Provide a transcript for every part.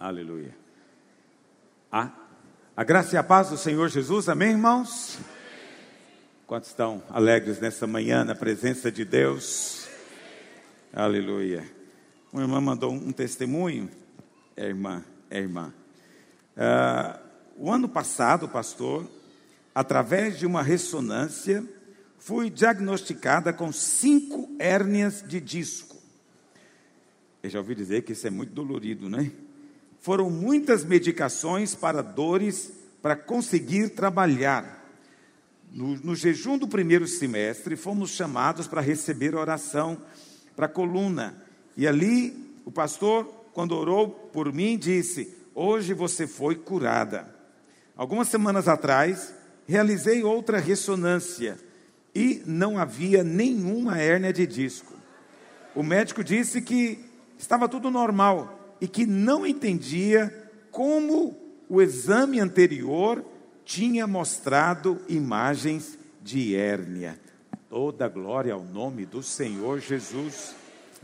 Aleluia. A, a graça e a paz do Senhor Jesus, amém, irmãos? Quantos estão alegres nessa manhã na presença de Deus? Aleluia. Uma irmã mandou um testemunho. É irmã, é irmã. Uh, o ano passado, pastor, através de uma ressonância, fui diagnosticada com cinco hérnias de disco. Eu já ouvi dizer que isso é muito dolorido, né? Foram muitas medicações para dores para conseguir trabalhar. No, no, jejum do primeiro semestre, fomos chamados para receber oração para a coluna. E ali, o pastor, quando orou por mim, disse: Hoje você foi curada. Algumas semanas atrás, realizei outra ressonância e não havia nenhuma hérnia de disco. O médico disse que estava tudo normal, e que não entendia como o exame anterior tinha mostrado imagens de hérnia. Toda glória ao nome do Senhor Jesus.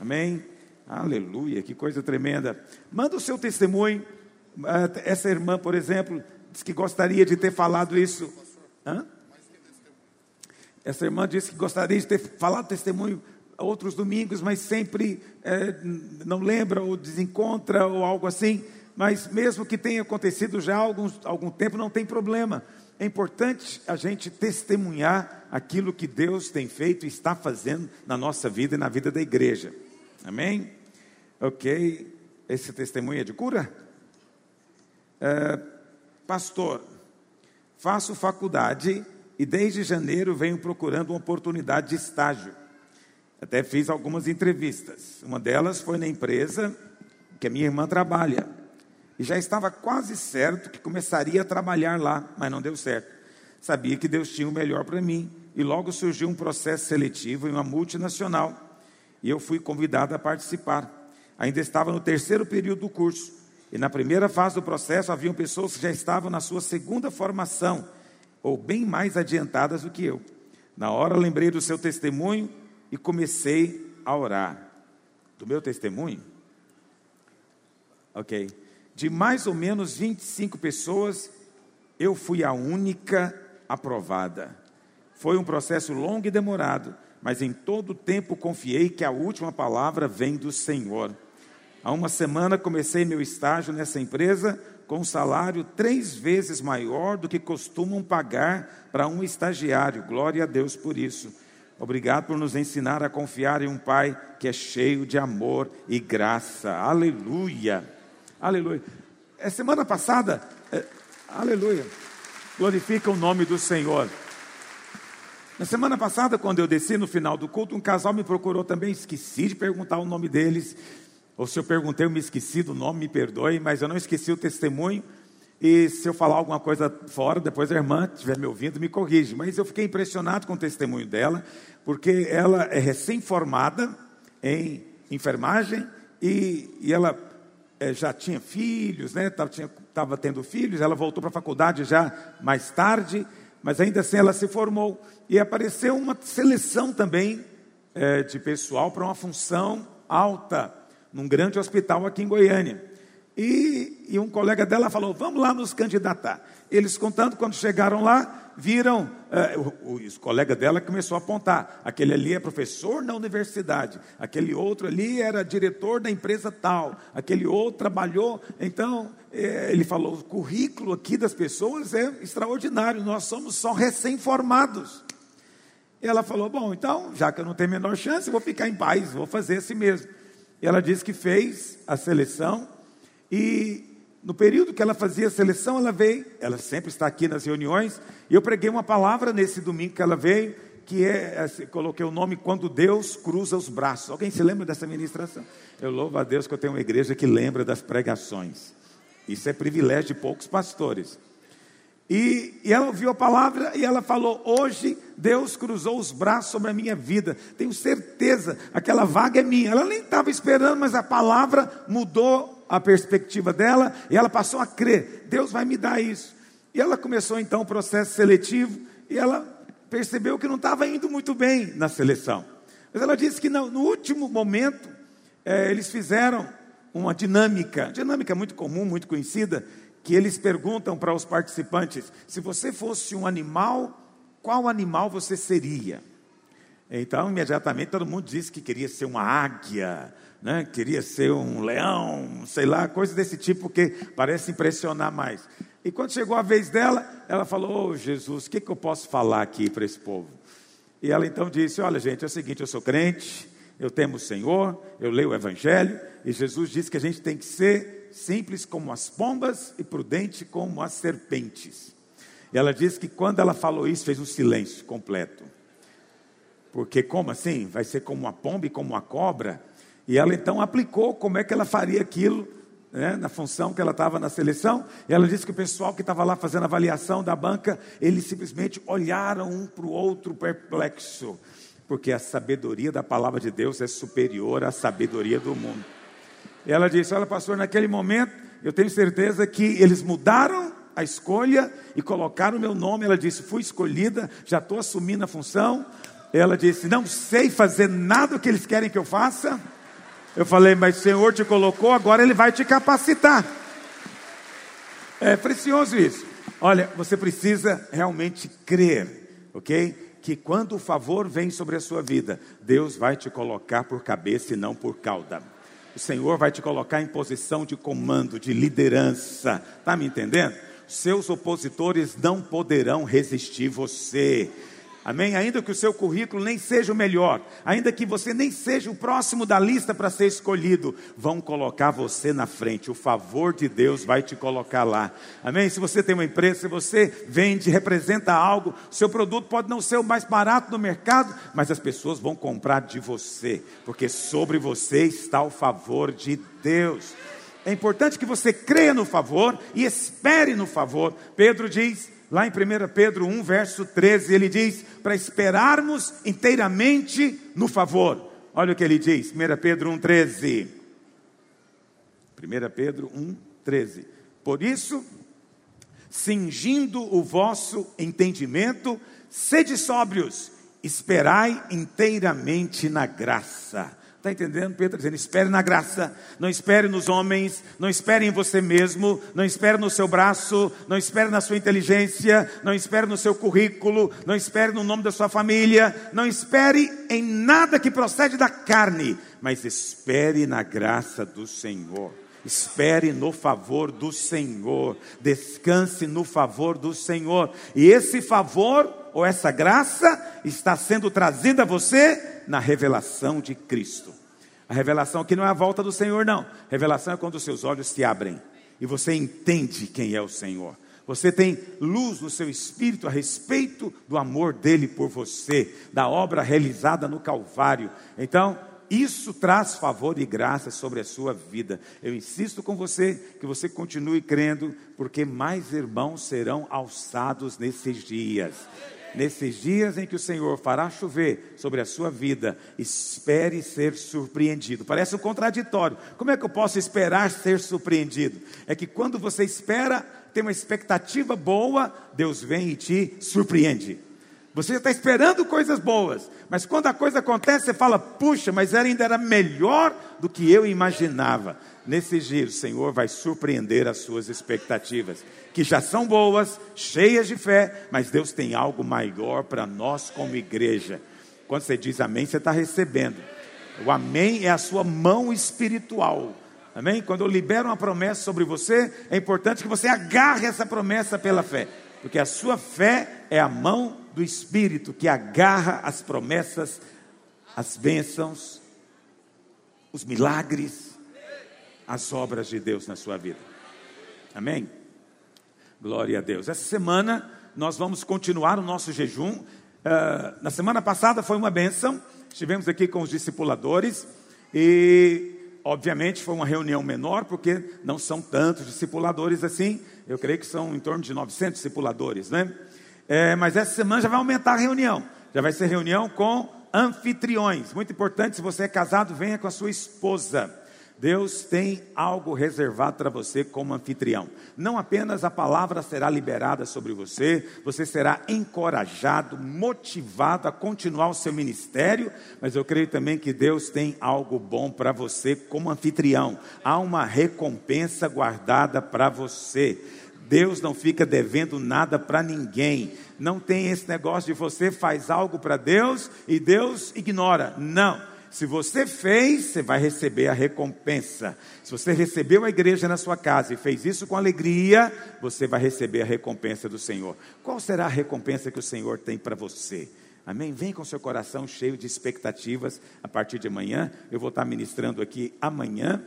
Amém? Aleluia, que coisa tremenda. Manda o seu testemunho. Ah, essa irmã, por exemplo, disse que gostaria de ter falado isso. Hã? Essa irmã disse que gostaria de ter falado testemunho outros domingos, mas sempre é, não lembra ou desencontra ou algo assim. Mas mesmo que tenha acontecido já há algum, tempo, não tem problema. É importante a gente testemunhar aquilo que Deus tem feito e está fazendo na nossa vida e na vida da igreja. Amém? Ok. Esse testemunho é de cura? É, pastor, faço faculdade e desde janeiro venho procurando uma oportunidade de estágio. Até fiz algumas entrevistas. Uma delas foi na empresa que a minha irmã trabalha. E já estava quase certo que começaria a trabalhar lá, mas não deu certo. Sabia que Deus tinha o melhor para mim. E logo surgiu um processo seletivo em uma multinacional. E eu fui convidado a participar. Ainda estava no terceiro período do curso. E na primeira fase do processo haviam pessoas que já estavam na sua segunda formação, ou bem mais adiantadas do que eu. Na hora lembrei do seu testemunho e comecei a orar. Do meu testemunho? Ok. De mais ou menos 25 pessoas, eu fui a única aprovada. Foi um processo longo e demorado, mas em todo o tempo confiei que a última palavra vem do Senhor. Há uma semana comecei meu estágio nessa empresa com um salário três vezes maior do que costumam pagar para um estagiário. Glória a Deus por isso. Obrigado por nos ensinar a confiar em um Pai que é cheio de amor e graça. Aleluia. Aleluia. É semana passada, é, aleluia. Glorifica o nome do Senhor. Na semana passada, quando eu desci no final do culto, um casal me procurou também. Esqueci de perguntar o nome deles. Ou se eu perguntei, eu me esqueci do nome, me perdoe, mas eu não esqueci o testemunho. E se eu falar alguma coisa fora, depois a irmã estiver me ouvindo, me corrige. Mas eu fiquei impressionado com o testemunho dela, porque ela é recém-formada em enfermagem e, e ela é, já tinha filhos, né? Estava tendo filhos, ela voltou para a faculdade já mais tarde, mas ainda assim ela se formou. E apareceu uma seleção também é, de pessoal para uma função alta num grande hospital aqui em Goiânia. E, e, um colega dela falou: Vamos lá nos candidatar. Eles contando, quando chegaram lá, viram. Eh, o, o, colega dela começou a apontar: aquele ali é professor na universidade, aquele outro ali era diretor da empresa tal, aquele outro trabalhou. Então, eh, ele falou: o currículo aqui das pessoas é extraordinário, nós somos só recém-formados. Ela falou: Bom, então, já que eu não tenho a menor chance, vou ficar em paz, vou fazer assim mesmo. E ela disse que fez a seleção e no período que ela fazia a seleção, ela veio, ela sempre está aqui nas reuniões, e eu preguei uma palavra nesse domingo que ela veio, que é, assim, coloquei o nome Quando Deus Cruza os Braços. Alguém se lembra dessa ministração? Eu louvo a Deus que eu tenho uma igreja que lembra das pregações. Isso é privilégio de poucos pastores. E, e, ela ouviu a palavra e ela falou: Hoje Deus cruzou os braços sobre a minha vida. Tenho certeza, aquela vaga é minha. Ela nem estava esperando, mas a palavra mudou a perspectiva dela e ela passou a crer: Deus vai me dar isso. E ela começou então o processo seletivo e ela percebeu que não estava indo muito bem na seleção. Mas ela disse que no, no último momento é, eles fizeram uma dinâmica, dinâmica muito comum, muito conhecida, que eles perguntam para os participantes: se você fosse um animal, qual animal você seria? Então, imediatamente todo mundo disse que queria ser uma águia, né? queria ser um leão, sei lá, coisa desse tipo que parece impressionar mais. E quando chegou a vez dela, ela falou: oh, Jesus, o que, que eu posso falar aqui para esse povo? E ela então disse: Olha, gente, é o seguinte, eu sou crente, eu temo o Senhor, eu leio o Evangelho, e Jesus disse que a gente tem que ser simples como as pombas e prudente como as serpentes. E ela disse que quando ela falou isso, fez um silêncio completo. Porque como assim? Vai ser como uma pomba e como uma cobra? E ela então aplicou como é que ela faria aquilo né, na função que ela estava na seleção, e ela disse que o pessoal que estava lá fazendo a avaliação da banca, eles simplesmente olharam um para o outro perplexo, porque a sabedoria da palavra de Deus é superior à sabedoria do mundo. Ela disse: Olha, pastor, naquele momento eu tenho certeza que eles mudaram a escolha e colocaram o meu nome. Ela disse: Fui escolhida, já estou assumindo a função. Ela disse: Não sei fazer nada que eles querem que eu faça eu falei, mas o Senhor te colocou, agora Ele vai te capacitar. É precioso isso. Olha, você precisa realmente crer, ok? Que quando o favor vem sobre a sua vida, Deus vai te colocar por cabeça e não por cauda. O Senhor vai te colocar em posição de comando, de liderança. Está me entendendo? Seus opositores não poderão resistir você. Amém? Ainda que o seu currículo nem seja o melhor, ainda que você nem seja o próximo da lista para ser escolhido, vão colocar você na frente. O favor de Deus vai te colocar lá. Amém? Se você tem uma empresa, se você vende, representa algo, seu produto pode não ser o mais barato do mercado, mas as pessoas vão comprar de você, porque sobre você está o favor de Deus. É importante que você creia no favor e espere no favor. Pedro diz: Lá em 1 Pedro 1, verso 13, ele diz: para esperarmos inteiramente no favor. Olha o que ele diz, 1 Pedro 1, 13. 1 Pedro 1, 13. Por isso, cingindo o vosso entendimento, sede sóbrios, esperai inteiramente na graça Está entendendo? Pedro está dizendo: espere na graça, não espere nos homens, não espere em você mesmo, não espere no seu braço, não espere na sua inteligência, não espere no seu currículo, não espere no nome da sua família, não espere em nada que procede da carne, mas espere na graça do Senhor. Espere no favor do Senhor, descanse no favor do Senhor, e esse favor ou essa graça está sendo trazida a você na revelação de Cristo. A revelação aqui não é a volta do Senhor, não. Revelação é quando os seus olhos se abrem e você entende quem é o Senhor. Você tem luz no seu espírito a respeito do amor dele por você, da obra realizada no Calvário. Então, isso traz favor e graça sobre a sua vida. Eu insisto com você que você continue crendo, porque mais irmãos serão alçados nesses dias nesses dias em que o Senhor fará chover sobre a sua vida, espere ser surpreendido. Parece um contraditório. Como é que eu posso esperar ser surpreendido? É que quando você espera, tem uma expectativa boa, Deus vem e te surpreende. Você está esperando coisas boas, mas quando a coisa acontece, você fala: puxa, mas ainda era melhor do que eu imaginava. Nesses dias, o Senhor vai surpreender as suas expectativas, que já são boas, cheias de fé, mas Deus tem algo maior para nós como igreja. Quando você diz amém, você está recebendo. O amém é a sua mão espiritual. Amém? Quando eu libero uma promessa sobre você, é importante que você agarre essa promessa pela fé, porque a sua fé é a mão do Espírito que agarra as promessas, as bênçãos, os milagres as obras de Deus na sua vida. Amém? Glória a Deus. Essa semana nós vamos continuar o nosso jejum. Uh, na semana passada foi uma benção. Estivemos aqui com os discipuladores e, obviamente, foi uma reunião menor, porque não são tantos discipuladores assim. Eu creio que são em torno de 900 discipuladores, né? É, mas essa semana já vai aumentar a reunião. Já vai ser reunião com anfitriões. Muito importante, se você é casado, venha com a sua esposa. Deus tem algo reservado para você como anfitrião. Não apenas a palavra será liberada sobre você, você será encorajado, motivado a continuar o seu ministério, mas eu creio também que Deus tem algo bom para você como anfitrião. Há uma recompensa guardada para você. Deus não fica devendo nada para ninguém. Não tem esse negócio de você faz algo para Deus e Deus ignora. Não. Se você fez, você vai receber a recompensa. Se você recebeu a igreja na sua casa e fez isso com alegria, você vai receber a recompensa do Senhor. Qual será a recompensa que o Senhor tem para você? Amém? Vem com seu coração cheio de expectativas a partir de amanhã. Eu vou estar ministrando aqui amanhã.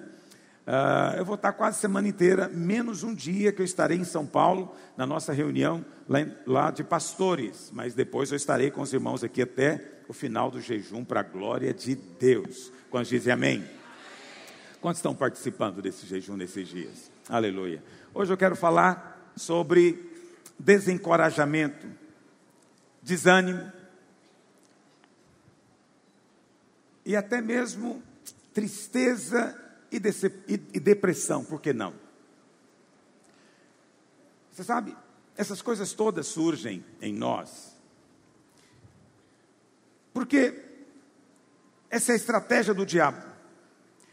Uh, eu vou estar quase a semana inteira, menos um dia que eu estarei em São Paulo, na nossa reunião lá, lá de pastores. Mas depois eu estarei com os irmãos aqui até o final do jejum para a glória de Deus. Quantos dizem amém? Quantos estão participando desse jejum nesses dias? Aleluia. Hoje eu quero falar sobre desencorajamento, desânimo e até mesmo tristeza e, e depressão, por que não? Você sabe, essas coisas todas surgem em nós porque essa é a estratégia do diabo.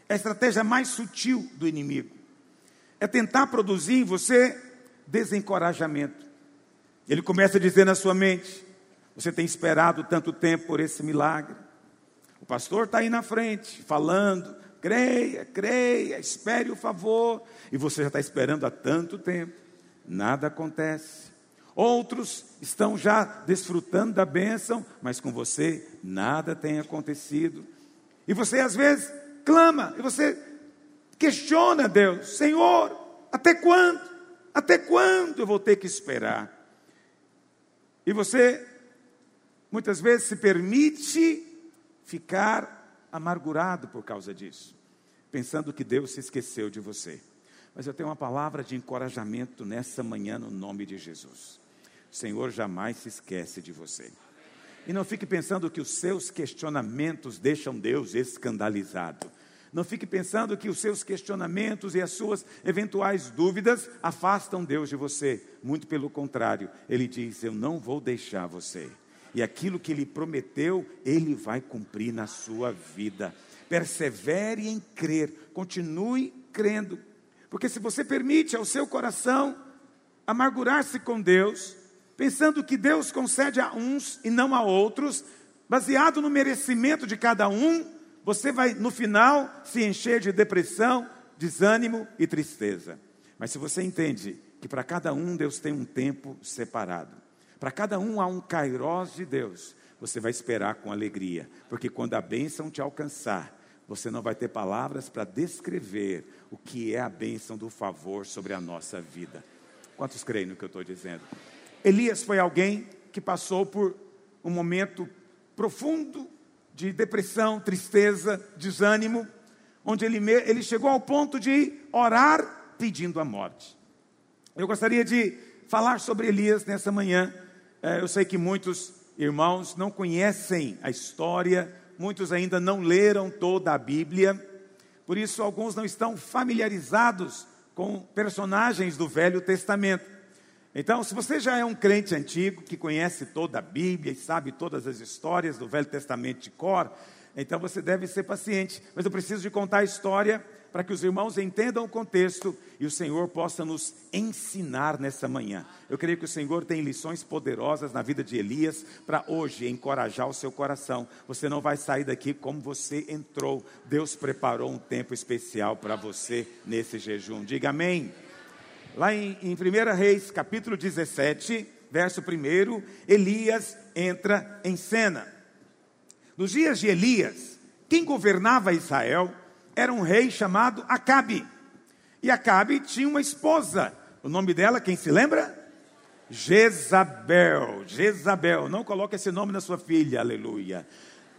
É a estratégia mais sutil do inimigo. É tentar produzir em você desencorajamento. Ele começa a dizer na sua mente: Você tem esperado tanto tempo por esse milagre. O pastor está aí na frente, falando: creia, creia, espere o favor. E você já está esperando há tanto tempo. Nada acontece. Outros estão já desfrutando da bênção, mas com você nada tem acontecido. E você às vezes clama, e você questiona Deus: Senhor, até quando? Até quando eu vou ter que esperar? E você muitas vezes se permite ficar amargurado por causa disso, pensando que Deus se esqueceu de você. Mas eu tenho uma palavra de encorajamento nessa manhã no nome de Jesus. O Senhor jamais se esquece de você. E não fique pensando que os seus questionamentos deixam Deus escandalizado. Não fique pensando que os seus questionamentos e as suas eventuais dúvidas afastam Deus de você. Muito pelo contrário, Ele diz: Eu não vou deixar você. E aquilo que Ele prometeu, Ele vai cumprir na sua vida. Persevere em crer, continue crendo. Porque se você permite ao seu coração amargurar-se com Deus, pensando que Deus concede a uns e não a outros, baseado no merecimento de cada um, você vai no final se encher de depressão, desânimo e tristeza. Mas se você entende que para cada um Deus tem um tempo separado, para cada um há um kairós de Deus, você vai esperar com alegria, porque quando a bênção te alcançar, você não vai ter palavras para descrever o que é a bênção do favor sobre a nossa vida. Quantos creem no que eu estou dizendo? Elias foi alguém que passou por um momento profundo de depressão, tristeza, desânimo, onde ele, ele chegou ao ponto de orar pedindo a morte. Eu gostaria de falar sobre Elias nessa manhã. É, eu sei que muitos irmãos não conhecem a história, muitos ainda não leram toda a Bíblia, por isso alguns não estão familiarizados com personagens do Velho Testamento. Então, se você já é um crente antigo, que conhece toda a Bíblia e sabe todas as histórias do Velho Testamento de cor, então você deve ser paciente. Mas eu preciso de contar a história para que os irmãos entendam o contexto e o Senhor possa nos ensinar nessa manhã. Eu creio que o Senhor tem lições poderosas na vida de Elias para hoje encorajar o seu coração. Você não vai sair daqui como você entrou. Deus preparou um tempo especial para você nesse jejum. Diga amém. Lá em, em 1 Reis, capítulo 17, verso 1, Elias entra em cena. Nos dias de Elias, quem governava Israel era um rei chamado Acabe. E Acabe tinha uma esposa. O nome dela, quem se lembra? Jezabel. Jezabel. Não coloque esse nome na sua filha, aleluia.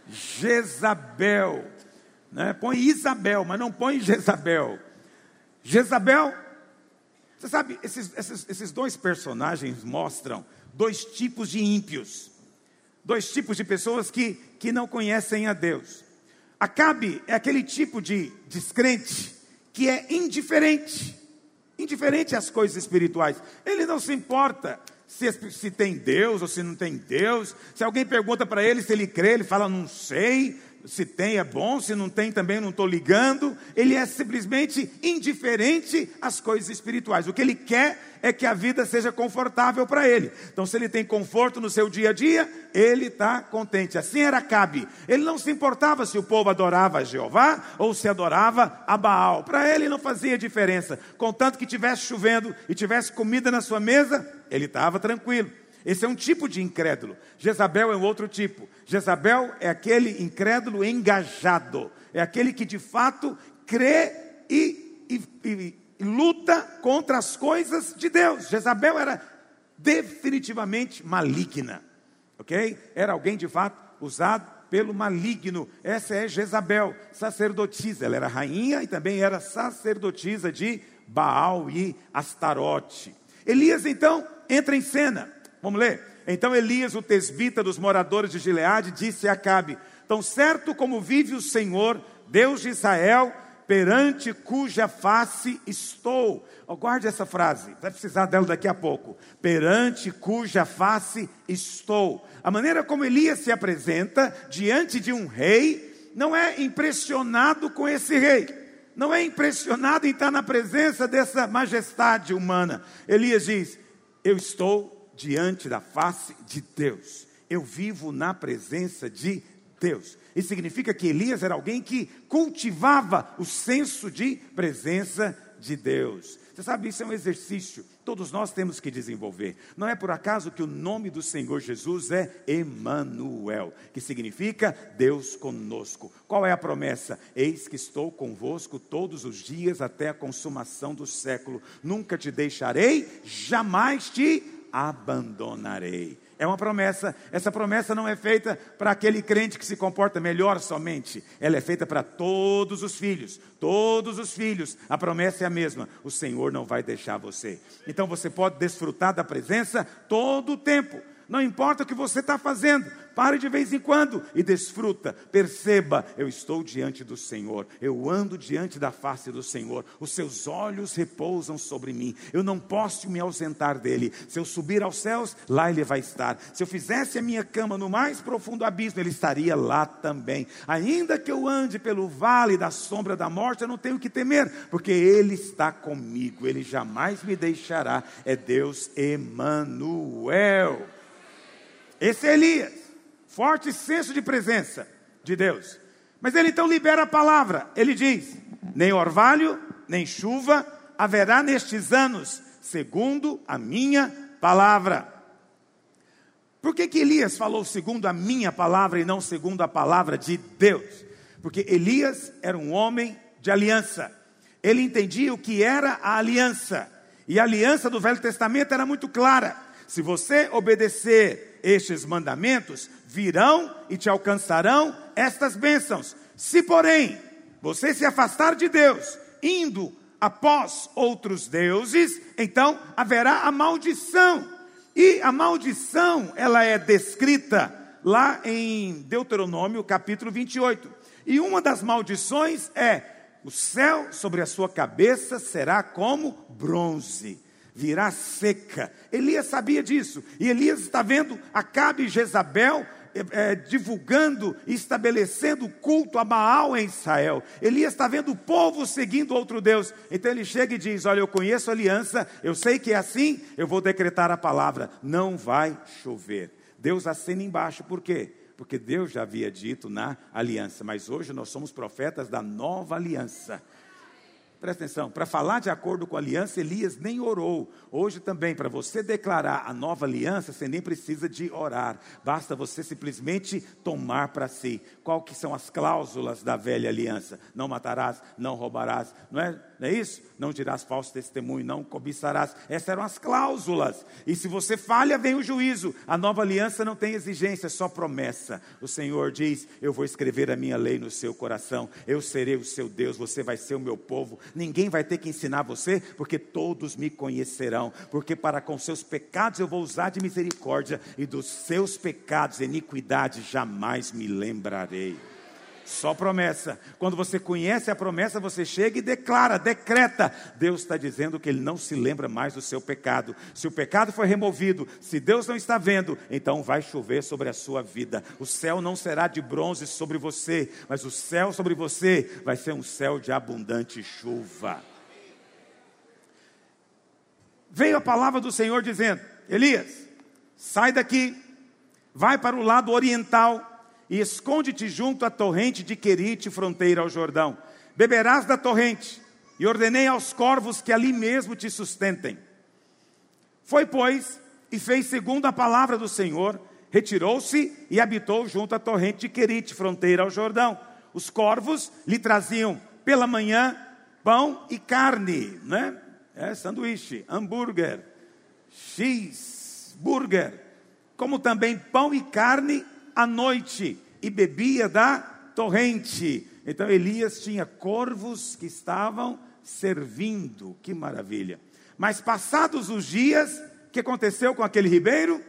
Jezabel. Né? Põe Isabel, mas não põe Jezabel. Jezabel você sabe, esses, esses, esses dois personagens mostram dois tipos de ímpios, dois tipos de pessoas que, que não conhecem a Deus. Acabe é aquele tipo de descrente que é indiferente, indiferente às coisas espirituais. Ele não se importa se, se tem Deus ou se não tem Deus. Se alguém pergunta para ele se ele crê, ele fala, não sei. Se tem é bom, se não tem também não estou ligando. Ele é simplesmente indiferente às coisas espirituais. O que ele quer é que a vida seja confortável para ele. Então, se ele tem conforto no seu dia a dia, ele está contente. Assim era Cabe. Ele não se importava se o povo adorava a Jeová ou se adorava a Baal. Para ele não fazia diferença. Contanto que tivesse chovendo e tivesse comida na sua mesa, ele estava tranquilo. Esse é um tipo de incrédulo. Jezabel é um outro tipo. Jezabel é aquele incrédulo engajado. É aquele que de fato crê e, e, e luta contra as coisas de Deus. Jezabel era definitivamente maligna, ok? Era alguém de fato usado pelo maligno. Essa é Jezabel, sacerdotisa. Ela era rainha e também era sacerdotisa de Baal e Astarote. Elias então entra em cena. Vamos ler? Então Elias, o tesbita dos moradores de Gileade, disse a Acabe: Tão certo como vive o Senhor, Deus de Israel, perante cuja face estou. Oh, guarde essa frase, vai precisar dela daqui a pouco. Perante cuja face estou. A maneira como Elias se apresenta diante de um rei, não é impressionado com esse rei, não é impressionado em estar na presença dessa majestade humana. Elias diz: Eu estou diante da face de Deus, eu vivo na presença de Deus. Isso significa que Elias era alguém que cultivava o senso de presença de Deus. Você sabe, isso é um exercício, todos nós temos que desenvolver. Não é por acaso que o nome do Senhor Jesus é Emanuel, que significa Deus conosco. Qual é a promessa? Eis que estou convosco todos os dias até a consumação do século. Nunca te deixarei, jamais te abandonarei. É uma promessa. Essa promessa não é feita para aquele crente que se comporta melhor somente. Ela é feita para todos os filhos. Todos os filhos. A promessa é a mesma. O Senhor não vai deixar você. Então você pode desfrutar da presença todo o tempo. Não importa o que você está fazendo, pare de vez em quando e desfruta. Perceba, eu estou diante do Senhor, eu ando diante da face do Senhor, os seus olhos repousam sobre mim, eu não posso me ausentar dele. Se eu subir aos céus, lá ele vai estar. Se eu fizesse a minha cama no mais profundo abismo, ele estaria lá também. Ainda que eu ande pelo vale da sombra da morte, eu não tenho que temer, porque ele está comigo, ele jamais me deixará. É Deus Emanuel. Esse é Elias, forte senso de presença de Deus. Mas ele então libera a palavra. Ele diz: nem orvalho, nem chuva haverá nestes anos, segundo a minha palavra. Por que, que Elias falou segundo a minha palavra e não segundo a palavra de Deus? Porque Elias era um homem de aliança. Ele entendia o que era a aliança. E a aliança do Velho Testamento era muito clara. Se você obedecer estes mandamentos, virão e te alcançarão estas bênçãos. Se, porém, você se afastar de Deus, indo após outros deuses, então haverá a maldição. E a maldição, ela é descrita lá em Deuteronômio, capítulo 28. E uma das maldições é: o céu sobre a sua cabeça será como bronze virá seca. Elias sabia disso. E Elias está vendo Acabe e Jezabel é, divulgando estabelecendo culto a Baal em Israel. Elias está vendo o povo seguindo outro Deus. Então ele chega e diz: Olha, eu conheço a aliança, eu sei que é assim, eu vou decretar a palavra: não vai chover. Deus acena embaixo, por quê? Porque Deus já havia dito na aliança, mas hoje nós somos profetas da nova aliança. Presta atenção, para falar de acordo com a aliança, Elias nem orou. Hoje também, para você declarar a nova aliança, você nem precisa de orar. Basta você simplesmente tomar para si. Qual que são as cláusulas da velha aliança? Não matarás, não roubarás, não é? Não é isso? Não dirás falso testemunho, não cobiçarás. Essas eram as cláusulas. E se você falha, vem o juízo. A nova aliança não tem exigência, é só promessa. O Senhor diz: Eu vou escrever a minha lei no seu coração. Eu serei o seu Deus, você vai ser o meu povo. Ninguém vai ter que ensinar você, porque todos me conhecerão. Porque para com seus pecados eu vou usar de misericórdia, e dos seus pecados, iniquidade, jamais me lembrarei. Só promessa. Quando você conhece a promessa, você chega e declara, decreta. Deus está dizendo que Ele não se lembra mais do seu pecado. Se o pecado foi removido, se Deus não está vendo, então vai chover sobre a sua vida. O céu não será de bronze sobre você, mas o céu sobre você vai ser um céu de abundante chuva. Veio a palavra do Senhor dizendo: Elias, sai daqui, vai para o lado oriental e esconde-te junto à torrente de Querite, fronteira ao Jordão. Beberás da torrente, e ordenei aos corvos que ali mesmo te sustentem. Foi, pois, e fez segundo a palavra do Senhor, retirou-se e habitou junto à torrente de Querite, fronteira ao Jordão. Os corvos lhe traziam pela manhã pão e carne, né? É sanduíche, hambúrguer, cheeseburger, como também pão e carne à noite e bebia da torrente. Então Elias tinha corvos que estavam servindo, que maravilha. Mas passados os dias, o que aconteceu com aquele ribeiro?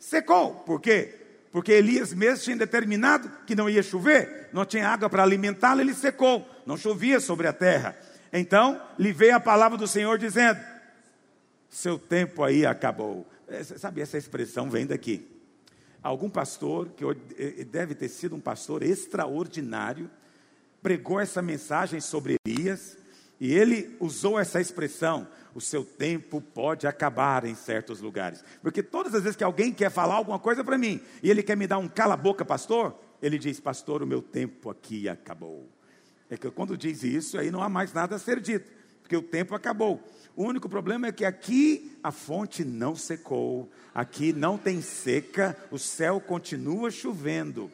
Secou. Por quê? Porque Elias mesmo tinha determinado que não ia chover, não tinha água para alimentá-lo, ele secou, não chovia sobre a terra. Então lhe veio a palavra do Senhor dizendo: Seu tempo aí acabou. É, sabe, essa expressão vem daqui algum pastor, que deve ter sido um pastor extraordinário, pregou essa mensagem sobre Elias, e ele usou essa expressão: o seu tempo pode acabar em certos lugares. Porque todas as vezes que alguém quer falar alguma coisa para mim, e ele quer me dar um cala-boca, pastor, ele diz: Pastor, o meu tempo aqui acabou. É que quando diz isso, aí não há mais nada a ser dito, porque o tempo acabou. O único problema é que aqui a fonte não secou, aqui não tem seca, o céu continua chovendo.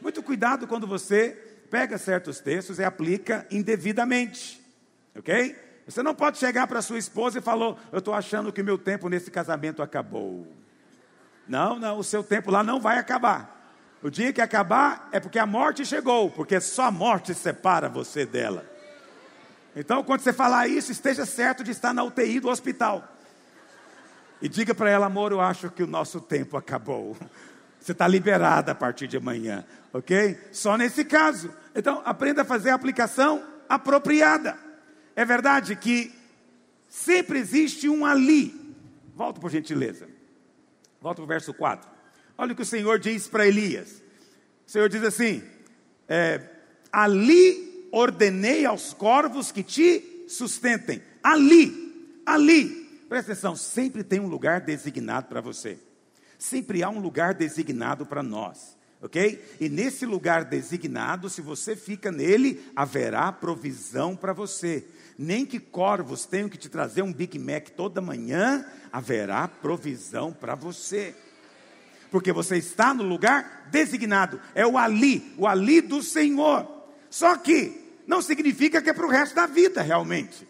Muito cuidado quando você pega certos textos e aplica indevidamente, ok? Você não pode chegar para sua esposa e falar: Eu estou achando que meu tempo nesse casamento acabou. Não, não, o seu tempo lá não vai acabar. O dia que acabar é porque a morte chegou, porque só a morte separa você dela. Então, quando você falar isso, esteja certo de estar na UTI do hospital. E diga para ela, amor, eu acho que o nosso tempo acabou. Você está liberada a partir de amanhã, ok? Só nesse caso. Então, aprenda a fazer a aplicação apropriada. É verdade que sempre existe um ali. Volta por gentileza. Volta para o verso 4. Olha o que o Senhor diz para Elias. O Senhor diz assim: é, ali ordenei aos corvos que te sustentem. Ali, ali. Presta atenção, sempre tem um lugar designado para você. Sempre há um lugar designado para nós. Ok? E nesse lugar designado, se você fica nele, haverá provisão para você. Nem que corvos tenham que te trazer um Big Mac toda manhã, haverá provisão para você. Porque você está no lugar designado. É o ali, o ali do Senhor. Só que não significa que é para o resto da vida, realmente.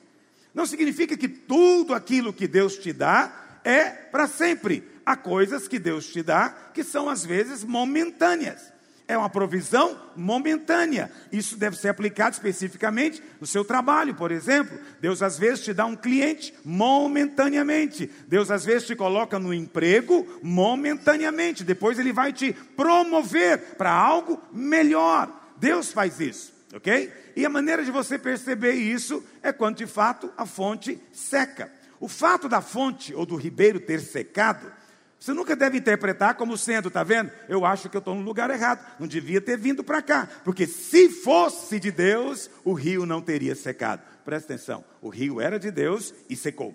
Não significa que tudo aquilo que Deus te dá é para sempre. Há coisas que Deus te dá que são às vezes momentâneas. É uma provisão momentânea. Isso deve ser aplicado especificamente no seu trabalho, por exemplo. Deus às vezes te dá um cliente momentaneamente. Deus às vezes te coloca no emprego momentaneamente. Depois ele vai te promover para algo melhor. Deus faz isso, ok? E a maneira de você perceber isso é quando de fato a fonte seca. O fato da fonte ou do ribeiro ter secado, você nunca deve interpretar como sendo, tá vendo? Eu acho que eu estou no lugar errado, não devia ter vindo para cá, porque se fosse de Deus, o rio não teria secado. Presta atenção, o rio era de Deus e secou.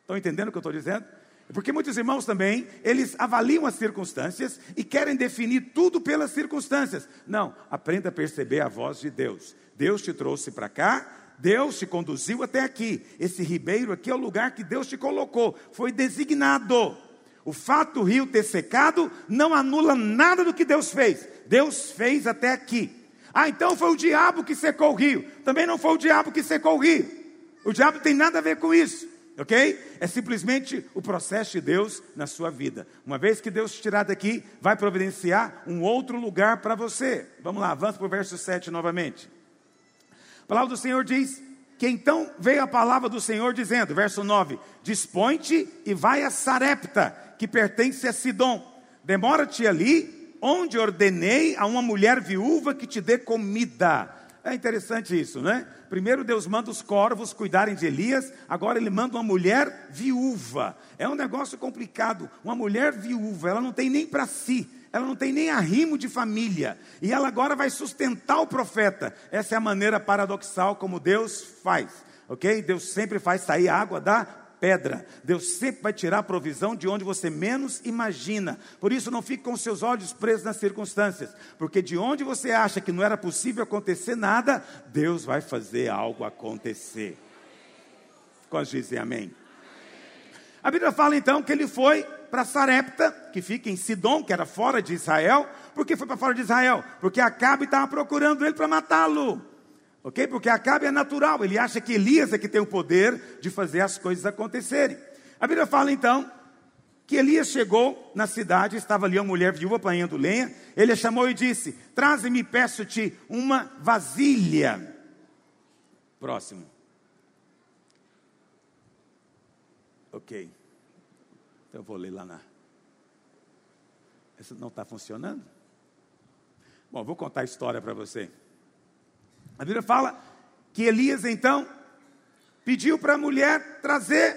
Estão entendendo o que eu estou dizendo? Porque muitos irmãos também, eles avaliam as circunstâncias e querem definir tudo pelas circunstâncias. Não, aprenda a perceber a voz de Deus. Deus te trouxe para cá, Deus te conduziu até aqui. Esse ribeiro aqui é o lugar que Deus te colocou, foi designado. O fato do rio ter secado não anula nada do que Deus fez. Deus fez até aqui. Ah, então foi o diabo que secou o rio. Também não foi o diabo que secou o rio. O diabo tem nada a ver com isso ok? É simplesmente o processo de Deus na sua vida. Uma vez que Deus te tirar daqui, vai providenciar um outro lugar para você. Vamos lá, avança para o verso 7 novamente. A palavra do Senhor diz que então veio a palavra do Senhor dizendo, verso 9: Dispõe-te e vai a Sarepta, que pertence a Sidom. Demora-te ali onde ordenei a uma mulher viúva que te dê comida. É interessante isso, né? Primeiro Deus manda os corvos cuidarem de Elias, agora ele manda uma mulher viúva. É um negócio complicado. Uma mulher viúva, ela não tem nem para si, ela não tem nem arrimo de família. E ela agora vai sustentar o profeta. Essa é a maneira paradoxal como Deus faz. Ok? Deus sempre faz sair água da pedra. Deus sempre vai tirar a provisão de onde você menos imagina. Por isso, não fique com seus olhos presos nas circunstâncias, porque de onde você acha que não era possível acontecer nada, Deus vai fazer algo acontecer. Quantos dizem amém? A Bíblia fala então que ele foi para Sarepta, que fica em Sidom, que era fora de Israel. Por que foi para fora de Israel? Porque Acabe estava procurando ele para matá-lo. Ok? Porque Acabe é natural, ele acha que Elias é que tem o poder de fazer as coisas acontecerem. A Bíblia fala então que Elias chegou na cidade, estava ali uma mulher viúva apanhando lenha. Ele a chamou e disse: Traze-me, peço-te, uma vasilha. Próximo. Ok. Então eu vou ler lá na. Essa não está funcionando? Bom, vou contar a história para você. A Bíblia fala que Elias então pediu para a mulher trazer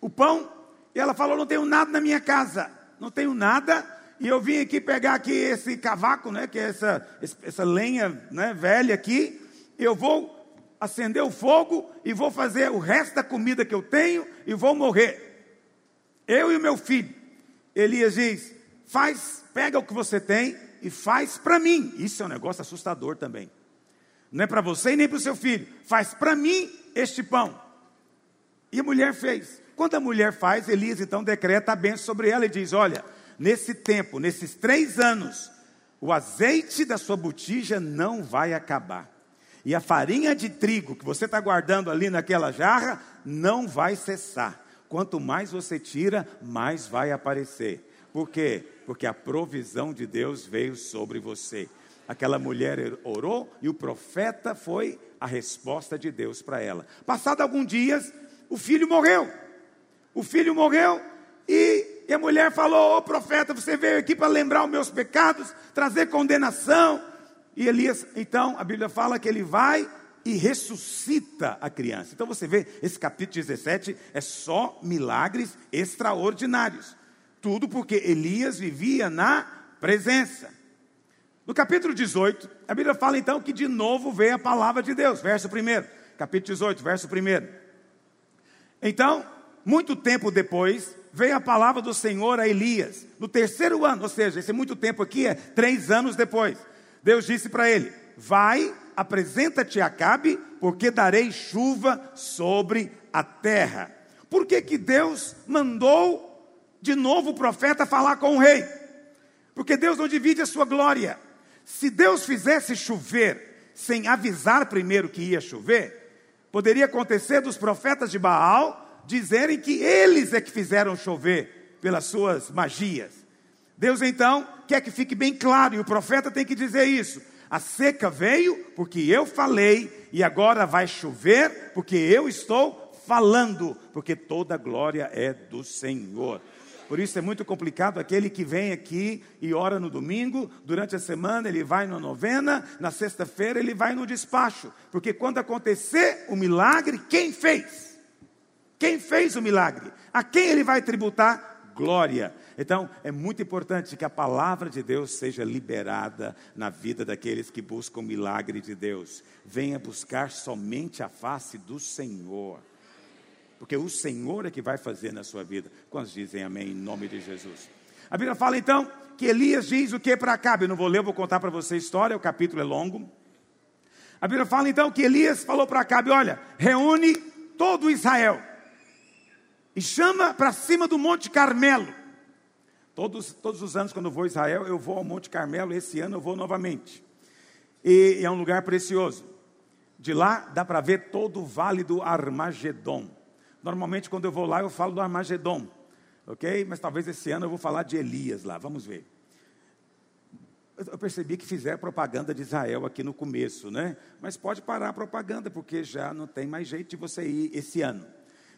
o pão, e ela falou: Não tenho nada na minha casa, não tenho nada, e eu vim aqui pegar aqui esse cavaco, né, que é essa, essa lenha né, velha aqui, eu vou acender o fogo e vou fazer o resto da comida que eu tenho e vou morrer. Eu e o meu filho. Elias diz: faz, pega o que você tem e faz para mim. Isso é um negócio assustador também não é para você e nem para o seu filho, faz para mim este pão. E a mulher fez. Quando a mulher faz, Elias então decreta a bênção sobre ela e diz: Olha, nesse tempo, nesses três anos, o azeite da sua botija não vai acabar. E a farinha de trigo que você está guardando ali naquela jarra não vai cessar. Quanto mais você tira, mais vai aparecer. Por quê? Porque a provisão de Deus veio sobre você. Aquela mulher orou e o profeta foi a resposta de Deus para ela. Passado alguns dias, o filho morreu. O filho morreu e, a mulher falou: Ô oh, profeta, você veio aqui para lembrar os meus pecados, trazer condenação. E Elias, então, a Bíblia fala que ele vai e ressuscita a criança. Então você vê, esse capítulo 17 é só milagres extraordinários. Tudo porque Elias vivia na presença. No capítulo 18, a Bíblia fala então que de novo veio a palavra de Deus, verso 1, capítulo 18, verso 1. Então, muito tempo depois, veio a palavra do Senhor a Elias, no terceiro ano, ou seja, esse muito tempo aqui é três anos depois. Deus disse para ele: Vai, apresenta-te a Acabe, porque darei chuva sobre a terra. Por que, que Deus mandou de novo o profeta falar com o rei? Porque Deus não divide a sua glória. Se Deus fizesse chover sem avisar primeiro que ia chover, poderia acontecer dos profetas de Baal dizerem que eles é que fizeram chover pelas suas magias. Deus então quer que fique bem claro, e o profeta tem que dizer isso. A seca veio porque eu falei, e agora vai chover porque eu estou falando, porque toda glória é do Senhor. Por isso é muito complicado aquele que vem aqui e ora no domingo, durante a semana ele vai na novena, na sexta-feira ele vai no despacho. Porque quando acontecer o milagre, quem fez? Quem fez o milagre? A quem ele vai tributar? Glória. Então, é muito importante que a palavra de Deus seja liberada na vida daqueles que buscam o milagre de Deus. Venha buscar somente a face do Senhor porque o Senhor é que vai fazer na sua vida. Quantos dizem amém em nome de Jesus? A Bíblia fala então que Elias diz o que para Acabe? Eu não vou ler, eu vou contar para você a história, o capítulo é longo. A Bíblia fala então que Elias falou para Acabe: Olha, reúne todo Israel e chama para cima do Monte Carmelo. Todos, todos os anos, quando eu vou a Israel, eu vou ao Monte Carmelo. Esse ano eu vou novamente. E, e é um lugar precioso. De lá dá para ver todo o vale do Armagedon. Normalmente, quando eu vou lá, eu falo do Armagedon, ok? Mas talvez esse ano eu vou falar de Elias lá, vamos ver. Eu percebi que fizeram propaganda de Israel aqui no começo, né? Mas pode parar a propaganda, porque já não tem mais jeito de você ir esse ano.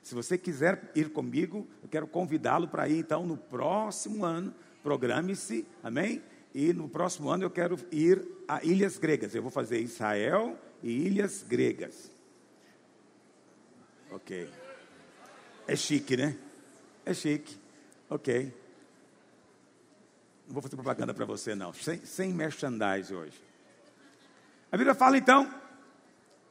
Se você quiser ir comigo, eu quero convidá-lo para ir então no próximo ano. Programe-se, amém? e no próximo ano eu quero ir a ilhas gregas. Eu vou fazer Israel e ilhas gregas. Ok. É chique, né? É chique. Ok. Não vou fazer propaganda para você, não. Sem, sem merchandise hoje. A Bíblia fala então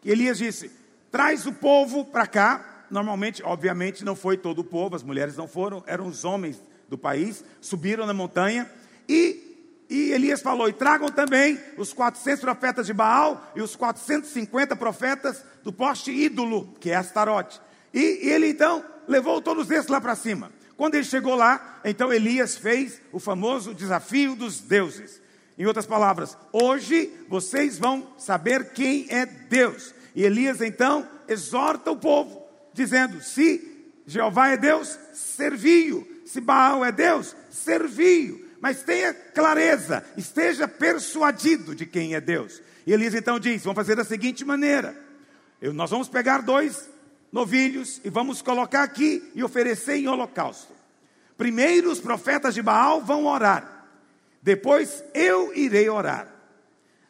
que Elias disse: traz o povo para cá. Normalmente, obviamente, não foi todo o povo, as mulheres não foram, eram os homens do país, subiram na montanha e e Elias falou: e tragam também os 400 profetas de Baal e os 450 profetas do poste ídolo, que é Astarote. E, e ele então levou todos esses lá para cima. Quando ele chegou lá, então Elias fez o famoso desafio dos deuses. Em outras palavras, hoje vocês vão saber quem é Deus. E Elias então exorta o povo, dizendo: se Jeová é Deus, serviu. Se Baal é Deus, serviu mas tenha clareza, esteja persuadido de quem é Deus. E Elias então diz: vamos fazer da seguinte maneira: nós vamos pegar dois novilhos e vamos colocar aqui e oferecer em holocausto. Primeiro os profetas de Baal vão orar, depois eu irei orar.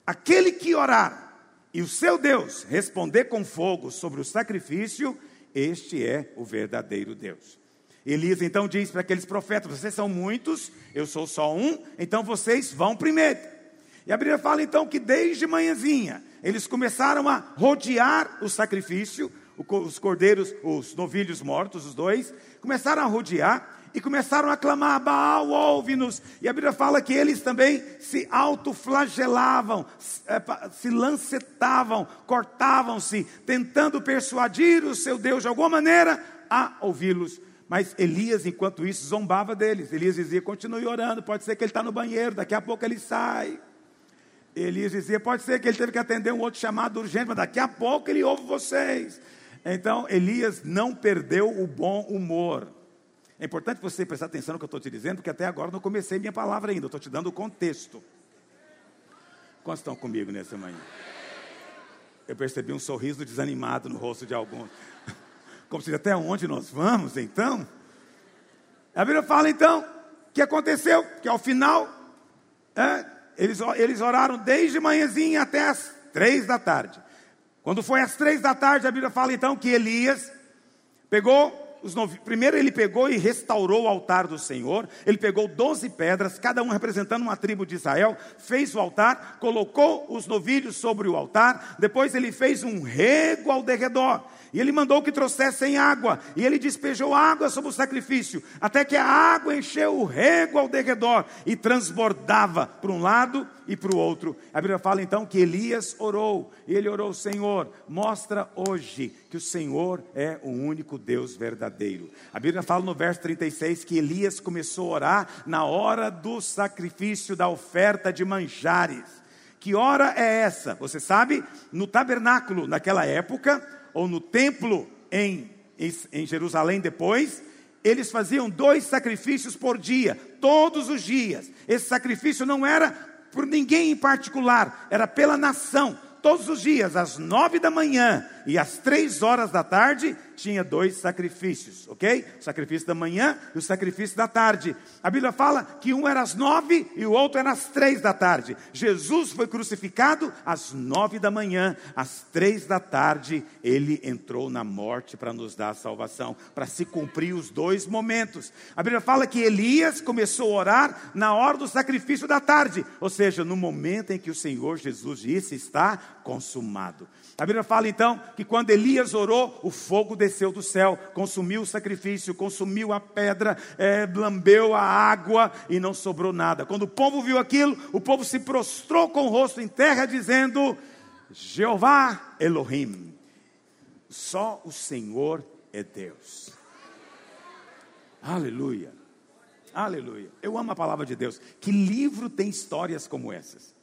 Aquele que orar e o seu Deus responder com fogo sobre o sacrifício, este é o verdadeiro Deus. Elias então diz para aqueles profetas: Vocês são muitos, eu sou só um, então vocês vão primeiro. E a Bíblia fala então que desde manhãzinha eles começaram a rodear o sacrifício, os cordeiros, os novilhos mortos, os dois, começaram a rodear e começaram a clamar: Baal, ouve-nos. E a Bíblia fala que eles também se autoflagelavam, eh, se lancetavam, cortavam-se, tentando persuadir o seu Deus de alguma maneira a ouvi-los. Mas Elias, enquanto isso, zombava deles. Elias dizia: continue orando, pode ser que ele está no banheiro, daqui a pouco ele sai. Elias dizia: pode ser que ele teve que atender um outro chamado urgente, mas daqui a pouco ele ouve vocês. Então, Elias não perdeu o bom humor. É importante você prestar atenção no que eu estou te dizendo, porque até agora não comecei minha palavra ainda, estou te dando o contexto. Quantos estão comigo nessa manhã? Eu percebi um sorriso desanimado no rosto de alguns. Como se até onde nós vamos, então? A Bíblia fala então que aconteceu, que ao final é, eles, eles oraram desde manhãzinha até as três da tarde. Quando foi às três da tarde, a Bíblia fala então que Elias pegou Primeiro ele pegou e restaurou o altar do Senhor. Ele pegou doze pedras, cada um representando uma tribo de Israel, fez o altar, colocou os novilhos sobre o altar. Depois ele fez um rego ao derredor. E ele mandou que trouxessem água, e ele despejou água sobre o sacrifício, até que a água encheu o rego ao derredor e transbordava para um lado e para o outro. A Bíblia fala então que Elias orou, e ele orou: Senhor, mostra hoje que o Senhor é o único Deus verdadeiro. A Bíblia fala no verso 36 que Elias começou a orar na hora do sacrifício da oferta de manjares. Que hora é essa? Você sabe, no tabernáculo naquela época, ou no templo em, em Jerusalém depois, eles faziam dois sacrifícios por dia, todos os dias. Esse sacrifício não era por ninguém em particular, era pela nação. Todos os dias, às nove da manhã e às três horas da tarde, tinha dois sacrifícios, ok? O sacrifício da manhã e o sacrifício da tarde. A Bíblia fala que um era às nove e o outro era às três da tarde. Jesus foi crucificado às nove da manhã, às três da tarde, ele entrou na morte para nos dar a salvação, para se cumprir os dois momentos. A Bíblia fala que Elias começou a orar na hora do sacrifício da tarde, ou seja, no momento em que o Senhor Jesus disse: está consumado. A Bíblia fala então que quando Elias orou, o fogo desceu do céu, consumiu o sacrifício, consumiu a pedra, é, lambeu a água e não sobrou nada. Quando o povo viu aquilo, o povo se prostrou com o rosto em terra, dizendo: Jeová Elohim, só o Senhor é Deus. Aleluia, aleluia. Eu amo a palavra de Deus. Que livro tem histórias como essas?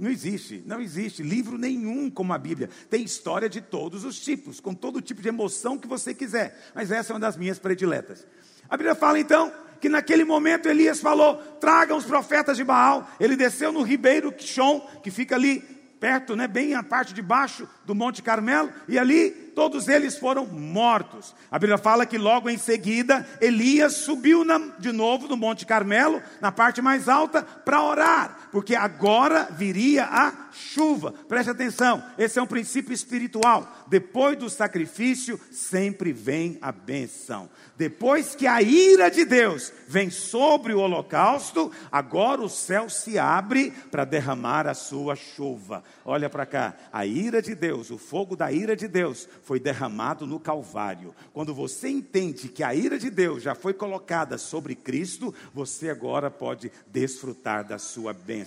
Não existe, não existe livro nenhum como a Bíblia. Tem história de todos os tipos, com todo tipo de emoção que você quiser. Mas essa é uma das minhas prediletas. A Bíblia fala então que naquele momento Elias falou: tragam os profetas de Baal. Ele desceu no ribeiro Quixon, que fica ali perto, né, bem a parte de baixo do Monte Carmelo, e ali todos eles foram mortos. A Bíblia fala que logo em seguida Elias subiu na, de novo no Monte Carmelo, na parte mais alta, para orar, porque agora viria a chuva. Preste atenção, esse é um princípio espiritual. Depois do sacrifício, sempre vem a benção. Depois que a ira de Deus vem sobre o holocausto, agora o céu se abre para derramar a sua chuva. Olha para cá, a ira de Deus, o fogo da ira de Deus foi derramado no Calvário. Quando você entende que a ira de Deus já foi colocada sobre Cristo, você agora pode desfrutar da sua bênção.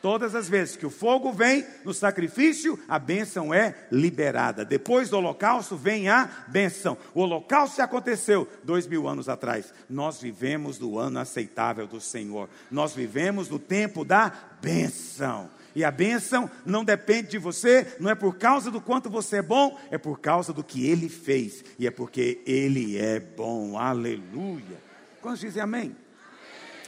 Todas as vezes que o fogo vem no sacrifício, a bênção é liberada. Depois do holocausto vem a bênção. O holocausto aconteceu dois mil anos atrás. Nós vivemos do ano aceitável do Senhor. Nós vivemos no tempo da bênção. E a bênção não depende de você, não é por causa do quanto você é bom, é por causa do que ele fez. E é porque ele é bom. Aleluia. Quantos dizem amém?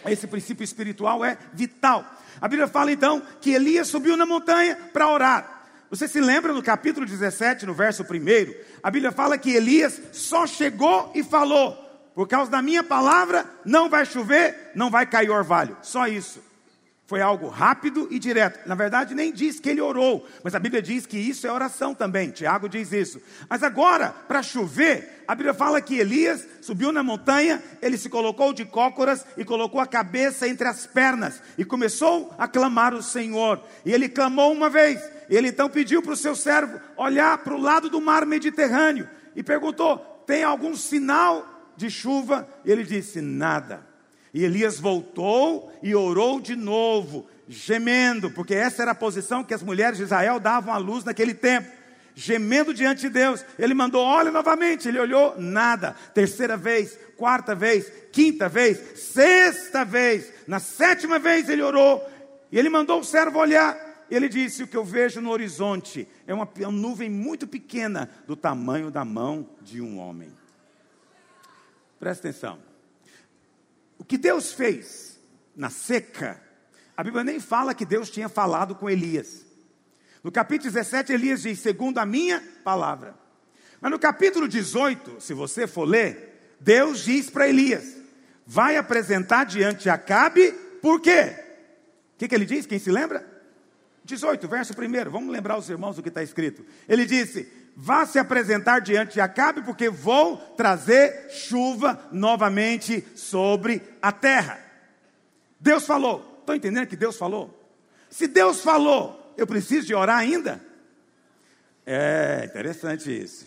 Esse princípio espiritual é vital. A Bíblia fala então que Elias subiu na montanha para orar. Você se lembra no capítulo 17, no verso 1, a Bíblia fala que Elias só chegou e falou: Por causa da minha palavra, não vai chover, não vai cair orvalho. Só isso. Foi algo rápido e direto. Na verdade, nem diz que ele orou, mas a Bíblia diz que isso é oração também. Tiago diz isso. Mas agora, para chover, a Bíblia fala que Elias subiu na montanha, ele se colocou de cócoras e colocou a cabeça entre as pernas e começou a clamar o Senhor. E ele clamou uma vez. Ele então pediu para o seu servo olhar para o lado do mar Mediterrâneo e perguntou: tem algum sinal de chuva? E ele disse: nada. E Elias voltou e orou de novo, gemendo, porque essa era a posição que as mulheres de Israel davam à luz naquele tempo. Gemendo diante de Deus, ele mandou, olha novamente. Ele olhou, nada. Terceira vez, quarta vez, quinta vez, sexta vez, na sétima vez ele orou, e ele mandou o servo olhar. E ele disse: O que eu vejo no horizonte é uma, uma nuvem muito pequena, do tamanho da mão de um homem. Presta atenção. O que Deus fez na seca, a Bíblia nem fala que Deus tinha falado com Elias. No capítulo 17, Elias diz: segundo a minha palavra. Mas no capítulo 18, se você for ler, Deus diz para Elias: vai apresentar diante de Acabe, por quê? O que, que ele diz? Quem se lembra? 18, verso 1. Vamos lembrar os irmãos do que está escrito. Ele disse: Vá se apresentar diante de Acabe, porque vou trazer chuva novamente sobre a terra. Deus falou. Estão entendendo que Deus falou? Se Deus falou, eu preciso de orar ainda? É interessante isso.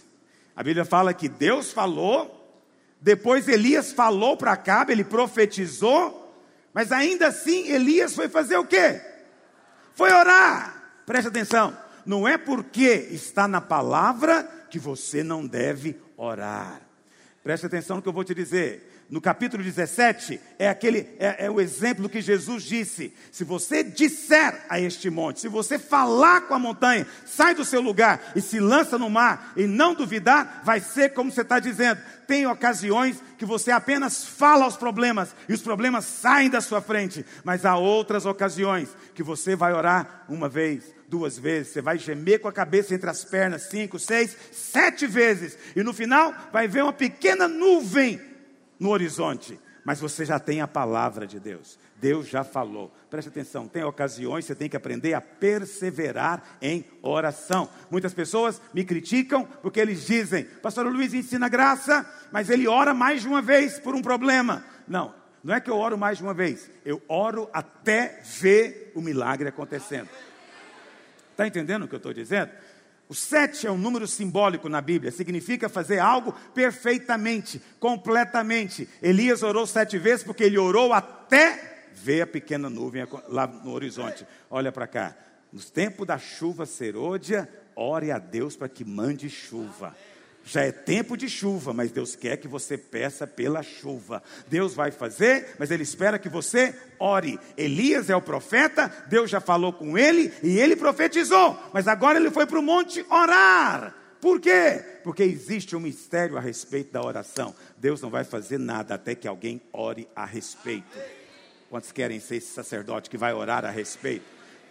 A Bíblia fala que Deus falou, depois Elias falou para Acabe, ele profetizou, mas ainda assim Elias foi fazer o quê? Foi orar. Preste atenção não é porque está na palavra que você não deve orar. Preste atenção no que eu vou te dizer. No capítulo 17, é, aquele, é, é o exemplo que Jesus disse: se você disser a este monte, se você falar com a montanha, sai do seu lugar e se lança no mar, e não duvidar, vai ser como você está dizendo. Tem ocasiões que você apenas fala aos problemas e os problemas saem da sua frente, mas há outras ocasiões que você vai orar uma vez, duas vezes, você vai gemer com a cabeça entre as pernas, cinco, seis, sete vezes, e no final vai ver uma pequena nuvem no horizonte, mas você já tem a palavra de Deus. Deus já falou. Preste atenção, tem ocasiões você tem que aprender a perseverar em oração. Muitas pessoas me criticam porque eles dizem: Pastor Luiz ensina graça, mas ele ora mais de uma vez por um problema. Não, não é que eu oro mais de uma vez, eu oro até ver o milagre acontecendo. Está entendendo o que eu estou dizendo? O sete é um número simbólico na Bíblia, significa fazer algo perfeitamente, completamente. Elias orou sete vezes porque ele orou até ver a pequena nuvem lá no horizonte. Olha para cá. No tempo da chuva serôdia, ore a Deus para que mande chuva. Já é tempo de chuva, mas Deus quer que você peça pela chuva. Deus vai fazer, mas Ele espera que você ore. Elias é o profeta, Deus já falou com ele e ele profetizou, mas agora ele foi para o monte orar. Por quê? Porque existe um mistério a respeito da oração. Deus não vai fazer nada até que alguém ore a respeito. Quantos querem ser esse sacerdote que vai orar a respeito?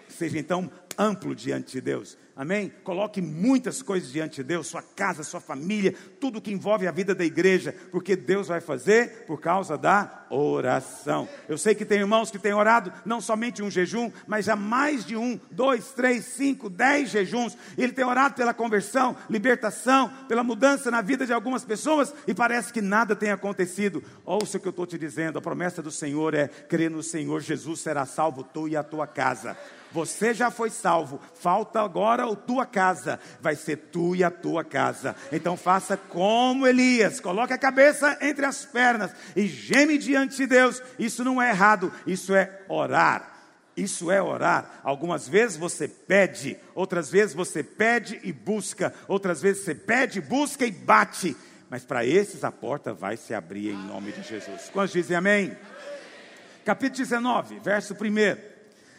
Seja então amplo diante de Deus. Amém? Coloque muitas coisas diante de Deus, sua casa, sua família, tudo que envolve a vida da igreja, porque Deus vai fazer por causa da oração. Eu sei que tem irmãos que têm orado não somente um jejum, mas já mais de um, dois, três, cinco, dez jejuns. Ele tem orado pela conversão, libertação, pela mudança na vida de algumas pessoas e parece que nada tem acontecido. Ouça o que eu estou te dizendo: a promessa do Senhor é crer no Senhor Jesus será salvo tu e a tua casa. Você já foi salvo, falta agora a tua casa, vai ser tu e a tua casa. Então faça como Elias, coloque a cabeça entre as pernas e geme diante de Deus. Isso não é errado, isso é orar. Isso é orar. Algumas vezes você pede, outras vezes você pede e busca, outras vezes você pede, busca e bate. Mas para esses a porta vai se abrir em nome de Jesus. Quantos dizem amém? amém. Capítulo 19, verso 1.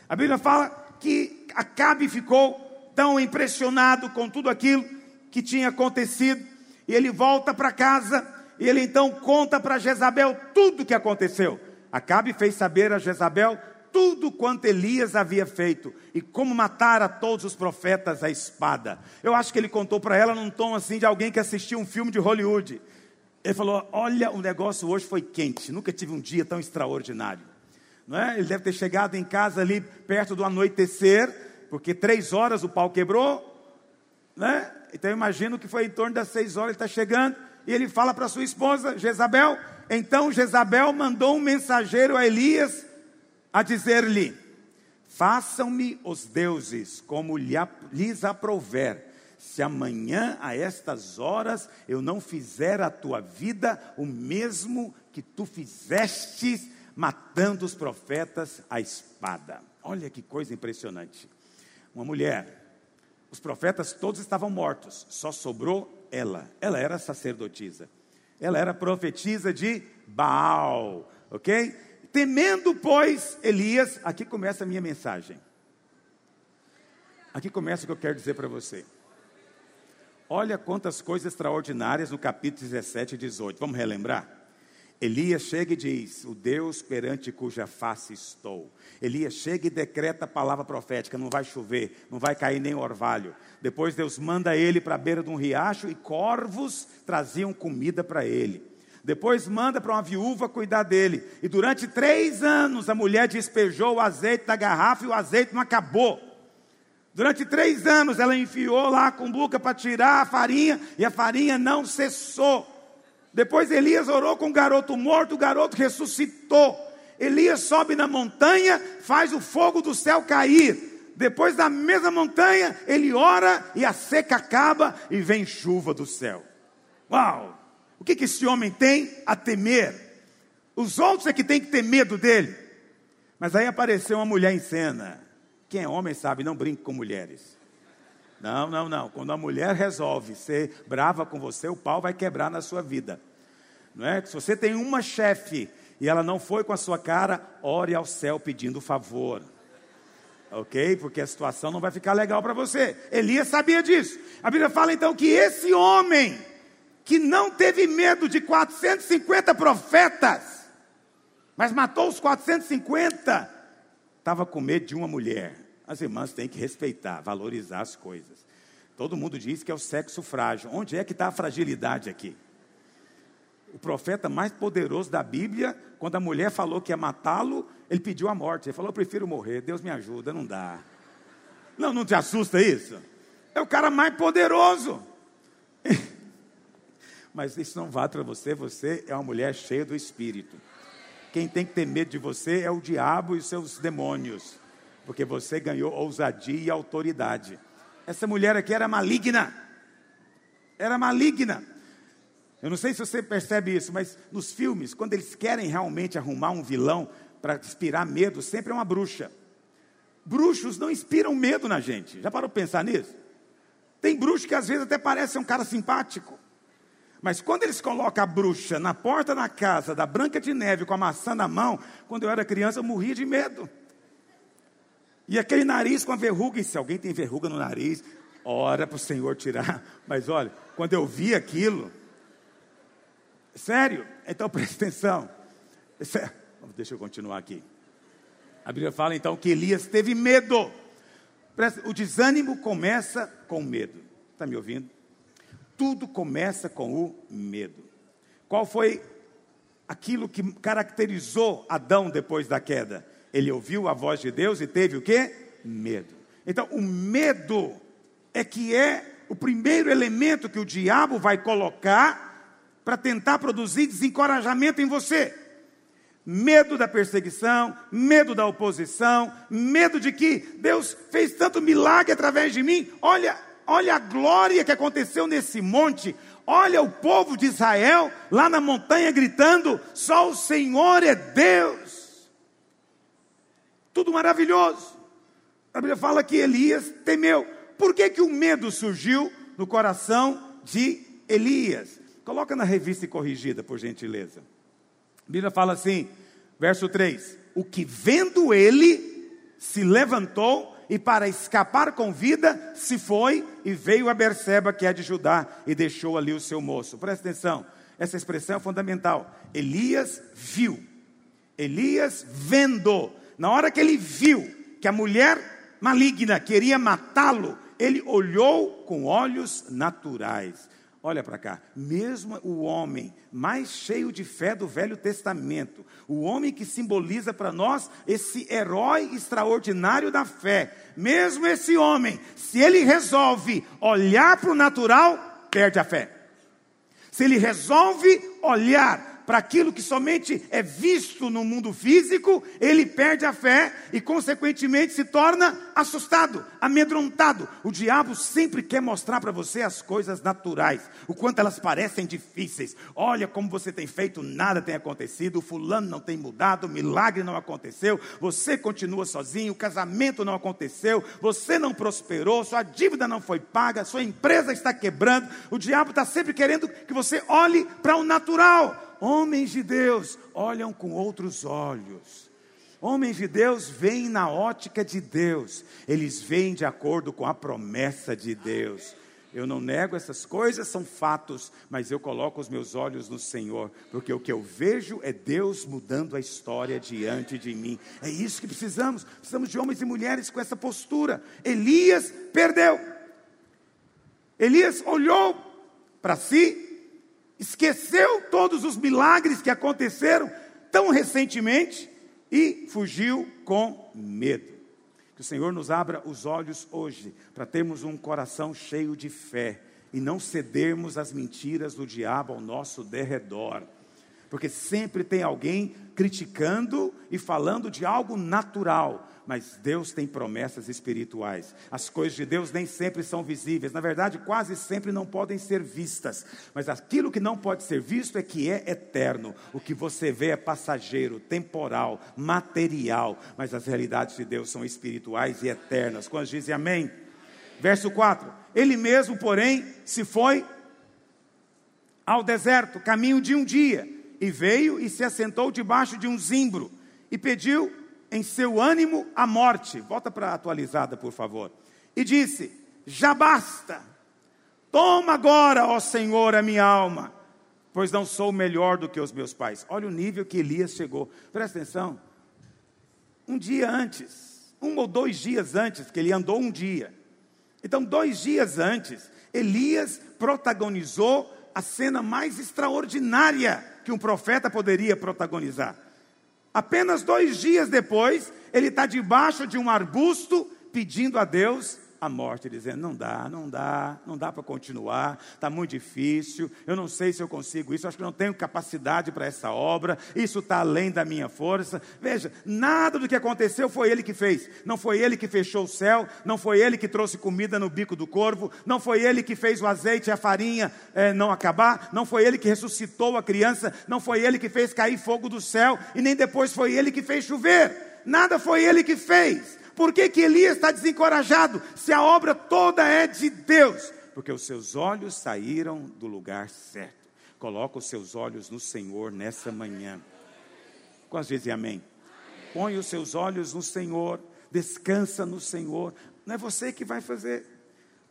A Bíblia fala que Acabe ficou tão impressionado com tudo aquilo que tinha acontecido, e ele volta para casa, e ele então conta para Jezabel tudo o que aconteceu. Acabe fez saber a Jezabel tudo quanto Elias havia feito e como matar a todos os profetas à espada. Eu acho que ele contou para ela num tom assim de alguém que assistiu um filme de Hollywood. Ele falou: Olha, o negócio hoje foi quente, nunca tive um dia tão extraordinário. Não é? Ele deve ter chegado em casa ali perto do anoitecer, porque três horas o pau quebrou. Né? Então eu imagino que foi em torno das seis horas, ele está chegando, e ele fala para sua esposa, Jezabel. Então Jezabel mandou um mensageiro a Elias a dizer-lhe: Façam-me os deuses como lhes aprouver, se amanhã a estas horas eu não fizer a tua vida o mesmo que tu fizestes matando os profetas à espada. Olha que coisa impressionante. Uma mulher, os profetas todos estavam mortos, só sobrou ela. Ela era sacerdotisa. Ela era profetisa de Baal, ok? Temendo, pois, Elias, aqui começa a minha mensagem. Aqui começa o que eu quero dizer para você. Olha quantas coisas extraordinárias no capítulo 17 e 18. Vamos relembrar? Elias chega e diz: O Deus perante cuja face estou. Elias chega e decreta a palavra profética: não vai chover, não vai cair nem orvalho. Depois Deus manda ele para a beira de um riacho e corvos traziam comida para ele. Depois manda para uma viúva cuidar dele. E durante três anos a mulher despejou o azeite da garrafa e o azeite não acabou. Durante três anos ela enfiou lá a cumbuca para tirar a farinha e a farinha não cessou. Depois Elias orou com o garoto morto, o garoto ressuscitou. Elias sobe na montanha, faz o fogo do céu cair. Depois da mesma montanha, ele ora e a seca acaba e vem chuva do céu. Uau! O que, que esse homem tem a temer? Os outros é que tem que ter medo dele. Mas aí apareceu uma mulher em cena. Quem é homem sabe, não brinque com mulheres. Não, não, não. Quando a mulher resolve ser brava com você, o pau vai quebrar na sua vida. Não é? Se você tem uma chefe e ela não foi com a sua cara, ore ao céu pedindo favor. Ok? Porque a situação não vai ficar legal para você. Elias sabia disso. A Bíblia fala então que esse homem, que não teve medo de 450 profetas, mas matou os 450, estava com medo de uma mulher. As irmãs têm que respeitar, valorizar as coisas. Todo mundo diz que é o sexo frágil. Onde é que está a fragilidade aqui? O profeta mais poderoso da Bíblia, quando a mulher falou que ia matá-lo, ele pediu a morte. Ele falou: Eu prefiro morrer, Deus me ajuda, não dá. Não, não te assusta isso? É o cara mais poderoso. Mas isso não vale para você, você é uma mulher cheia do Espírito. Quem tem que ter medo de você é o diabo e seus demônios porque você ganhou ousadia e autoridade. Essa mulher aqui era maligna. Era maligna. Eu não sei se você percebe isso, mas nos filmes, quando eles querem realmente arrumar um vilão para inspirar medo, sempre é uma bruxa. Bruxos não inspiram medo na gente. Já parou para pensar nisso? Tem bruxo que às vezes até parece um cara simpático. Mas quando eles colocam a bruxa na porta da casa da Branca de Neve com a maçã na mão, quando eu era criança eu morria de medo. E aquele nariz com a verruga, e se alguém tem verruga no nariz, ora para o Senhor tirar. Mas olha, quando eu vi aquilo, sério, então preste atenção. Deixa eu continuar aqui. A Bíblia fala então que Elias teve medo. O desânimo começa com medo. Está me ouvindo? Tudo começa com o medo. Qual foi aquilo que caracterizou Adão depois da queda? Ele ouviu a voz de Deus e teve o que? Medo. Então, o medo é que é o primeiro elemento que o diabo vai colocar para tentar produzir desencorajamento em você. Medo da perseguição, medo da oposição, medo de que Deus fez tanto milagre através de mim. Olha, olha a glória que aconteceu nesse monte. Olha o povo de Israel lá na montanha gritando: só o Senhor é Deus. Tudo maravilhoso. A Bíblia fala que Elias temeu. Por que, que o medo surgiu no coração de Elias? Coloca na revista corrigida, por gentileza. A Bíblia fala assim, verso 3: O que vendo ele se levantou e para escapar com vida se foi e veio a Berseba, que é de Judá, e deixou ali o seu moço. Presta atenção, essa expressão é fundamental. Elias viu, Elias vendo, na hora que ele viu que a mulher maligna queria matá-lo, ele olhou com olhos naturais. Olha para cá, mesmo o homem mais cheio de fé do Velho Testamento, o homem que simboliza para nós esse herói extraordinário da fé, mesmo esse homem, se ele resolve olhar para o natural, perde a fé. Se ele resolve olhar para aquilo que somente é visto no mundo físico, ele perde a fé e, consequentemente, se torna assustado, amedrontado. O diabo sempre quer mostrar para você as coisas naturais, o quanto elas parecem difíceis. Olha como você tem feito, nada tem acontecido, o fulano não tem mudado, o milagre não aconteceu, você continua sozinho, o casamento não aconteceu, você não prosperou, sua dívida não foi paga, sua empresa está quebrando. O diabo está sempre querendo que você olhe para o natural Homens de Deus olham com outros olhos. Homens de Deus veem na ótica de Deus, eles veem de acordo com a promessa de Deus. Eu não nego essas coisas, são fatos, mas eu coloco os meus olhos no Senhor, porque o que eu vejo é Deus mudando a história diante de mim. É isso que precisamos. Precisamos de homens e mulheres com essa postura. Elias perdeu. Elias olhou para si esqueceu todos os milagres que aconteceram tão recentemente e fugiu com medo. Que o Senhor nos abra os olhos hoje para termos um coração cheio de fé e não cedermos às mentiras do diabo ao nosso derredor. Porque sempre tem alguém criticando e falando de algo natural, mas Deus tem promessas espirituais. As coisas de Deus nem sempre são visíveis, na verdade, quase sempre não podem ser vistas, mas aquilo que não pode ser visto é que é eterno. O que você vê é passageiro, temporal, material, mas as realidades de Deus são espirituais e eternas. Quando dizem amém? Verso 4: Ele mesmo, porém, se foi ao deserto, caminho de um dia, e veio e se assentou debaixo de um zimbro, e pediu em seu ânimo a morte. Volta para a atualizada, por favor. E disse: Já basta. Toma agora, ó Senhor, a minha alma, pois não sou melhor do que os meus pais. Olha o nível que Elias chegou. Presta atenção. Um dia antes, um ou dois dias antes, que ele andou um dia. Então, dois dias antes, Elias protagonizou a cena mais extraordinária que um profeta poderia protagonizar. Apenas dois dias depois, ele está debaixo de um arbusto pedindo a Deus a morte, dizendo: não dá, não dá, não dá para continuar, está muito difícil, eu não sei se eu consigo isso, acho que não tenho capacidade para essa obra, isso está além da minha força. Veja, nada do que aconteceu foi ele que fez, não foi ele que fechou o céu, não foi ele que trouxe comida no bico do corvo, não foi ele que fez o azeite e a farinha é, não acabar, não foi ele que ressuscitou a criança, não foi ele que fez cair fogo do céu, e nem depois foi ele que fez chover, nada foi ele que fez. Por que, que Elias está desencorajado? Se a obra toda é de Deus. Porque os seus olhos saíram do lugar certo. Coloca os seus olhos no Senhor nessa manhã. Quantos dizem amém? Põe os seus olhos no Senhor, descansa no Senhor. Não é você que vai fazer.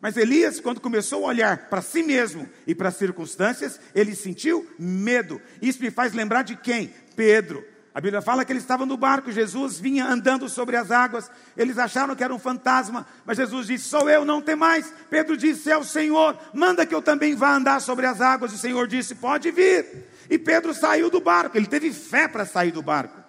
Mas Elias, quando começou a olhar para si mesmo e para as circunstâncias, ele sentiu medo. Isso me faz lembrar de quem? Pedro. A Bíblia fala que eles estavam no barco, Jesus vinha andando sobre as águas. Eles acharam que era um fantasma, mas Jesus disse: Sou eu, não tem mais. Pedro disse: É o Senhor, manda que eu também vá andar sobre as águas. O Senhor disse: Pode vir. E Pedro saiu do barco, ele teve fé para sair do barco.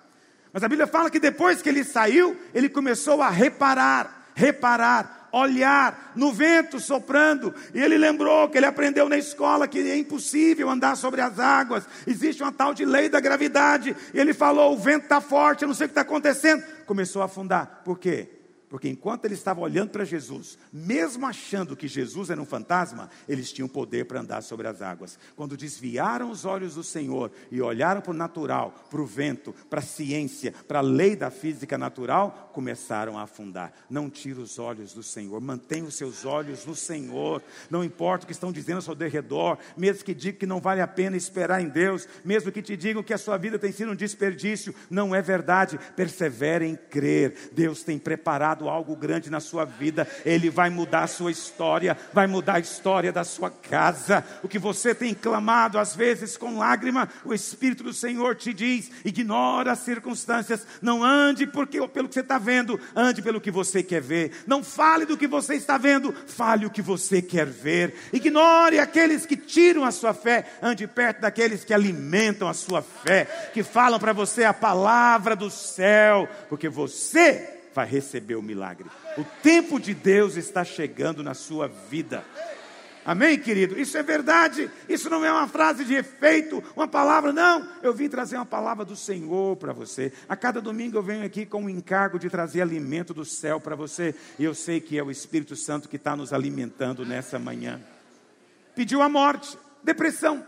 Mas a Bíblia fala que depois que ele saiu, ele começou a reparar, reparar olhar no vento soprando. E ele lembrou que ele aprendeu na escola que é impossível andar sobre as águas. Existe uma tal de lei da gravidade. E ele falou: o vento está forte, eu não sei o que está acontecendo. Começou a afundar. Por quê? Porque enquanto ele estava olhando para Jesus, mesmo achando que Jesus era um fantasma, eles tinham poder para andar sobre as águas. Quando desviaram os olhos do Senhor e olharam para o natural, para o vento, para a ciência, para a lei da física natural, começaram a afundar. Não tire os olhos do Senhor, mantenha os seus olhos no Senhor. Não importa o que estão dizendo ao seu derredor, mesmo que digam que não vale a pena esperar em Deus, mesmo que te digam que a sua vida tem sido um desperdício, não é verdade. Persevere em crer. Deus tem preparado algo grande na sua vida, Ele vai mudar a sua história, vai mudar a história da sua casa. O que você tem clamado, às vezes com lágrima, o Espírito do Senhor te diz: ignora as circunstâncias, não ande porque, pelo que você está vendo, ande pelo que você quer ver. Não fale do que você está vendo, fale o que você quer ver. Ignore aqueles que tiram a sua fé, ande perto daqueles que alimentam a sua fé, que falam para você a palavra do céu, porque você vai receber o milagre. O tempo de Deus está chegando na sua vida. Amém, querido? Isso é verdade. Isso não é uma frase de efeito, uma palavra, não. Eu vim trazer uma palavra do Senhor para você. A cada domingo eu venho aqui com o encargo de trazer alimento do céu para você. E eu sei que é o Espírito Santo que está nos alimentando nessa manhã. Pediu a morte, depressão,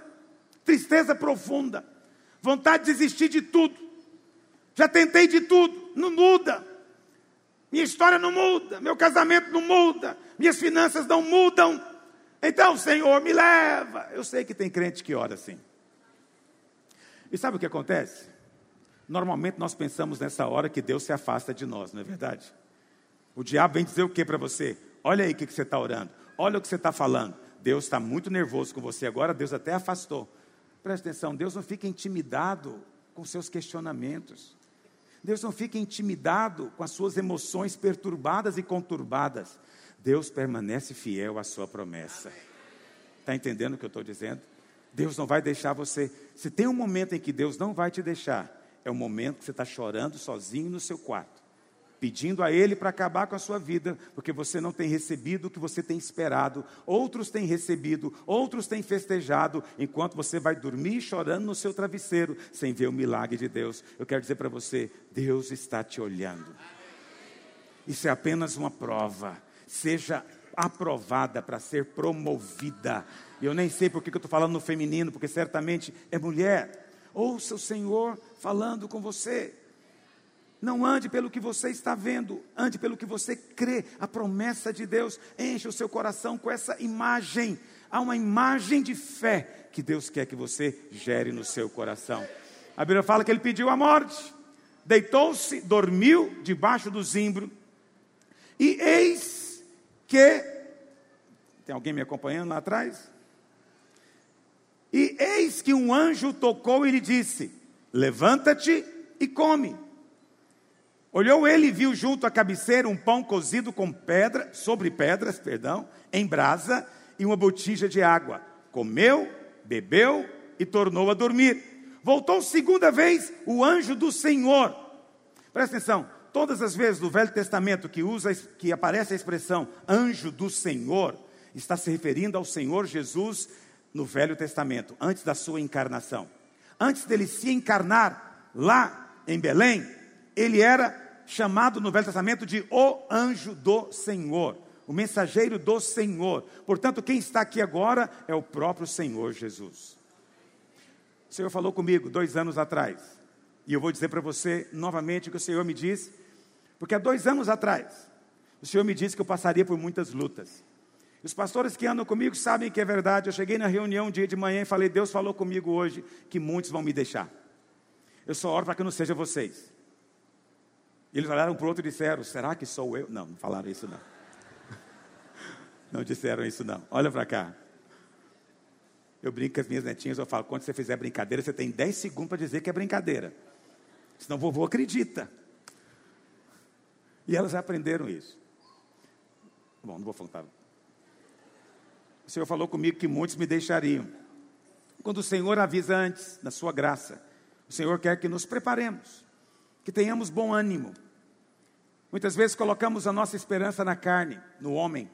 tristeza profunda, vontade de desistir de tudo. Já tentei de tudo, não muda. Minha história não muda, meu casamento não muda, minhas finanças não mudam. Então, Senhor, me leva. Eu sei que tem crente que ora assim. E sabe o que acontece? Normalmente nós pensamos nessa hora que Deus se afasta de nós, não é verdade? O diabo vem dizer o que para você? Olha aí o que, que você está orando, olha o que você está falando. Deus está muito nervoso com você agora, Deus até afastou. Presta atenção, Deus não fica intimidado com seus questionamentos. Deus não fica intimidado com as suas emoções perturbadas e conturbadas. Deus permanece fiel à sua promessa. Está entendendo o que eu estou dizendo? Deus não vai deixar você. Se tem um momento em que Deus não vai te deixar, é o momento que você está chorando sozinho no seu quarto pedindo a Ele para acabar com a sua vida, porque você não tem recebido o que você tem esperado, outros têm recebido, outros têm festejado, enquanto você vai dormir chorando no seu travesseiro, sem ver o milagre de Deus. Eu quero dizer para você: Deus está te olhando. Isso é apenas uma prova. Seja aprovada para ser promovida. Eu nem sei por que eu estou falando no feminino, porque certamente é mulher. Ouça o Senhor falando com você. Não ande pelo que você está vendo, ande pelo que você crê. A promessa de Deus enche o seu coração com essa imagem. Há uma imagem de fé que Deus quer que você gere no seu coração. A Bíblia fala que ele pediu a morte, deitou-se, dormiu debaixo do zimbro, e eis que. Tem alguém me acompanhando lá atrás? E eis que um anjo tocou e lhe disse: Levanta-te e come. Olhou ele e viu junto à cabeceira um pão cozido com pedra, sobre pedras, perdão, em brasa e uma botija de água. Comeu, bebeu e tornou a dormir. Voltou segunda vez o anjo do Senhor. Presta atenção, todas as vezes no Velho Testamento que usa que aparece a expressão anjo do Senhor, está se referindo ao Senhor Jesus no Velho Testamento, antes da sua encarnação. Antes dele se encarnar lá em Belém, ele era chamado no Velho Testamento de o anjo do Senhor, o mensageiro do Senhor. Portanto, quem está aqui agora é o próprio Senhor Jesus. O Senhor falou comigo dois anos atrás, e eu vou dizer para você novamente o que o Senhor me disse, porque há dois anos atrás, o Senhor me disse que eu passaria por muitas lutas. Os pastores que andam comigo sabem que é verdade. Eu cheguei na reunião um dia de manhã e falei: Deus falou comigo hoje que muitos vão me deixar. Eu só oro para que não seja vocês. Eles olharam para o outro e disseram: Será que sou eu? Não, não falaram isso não. Não disseram isso não. Olha para cá. Eu brinco com as minhas netinhas, eu falo: quando você fizer brincadeira, você tem 10 segundos para dizer que é brincadeira. Senão vovô acredita. E elas aprenderam isso. Bom, não vou falar. O Senhor falou comigo que muitos me deixariam. Quando o Senhor avisa antes, na sua graça, o Senhor quer que nos preparemos, que tenhamos bom ânimo. Muitas vezes colocamos a nossa esperança na carne, no homem.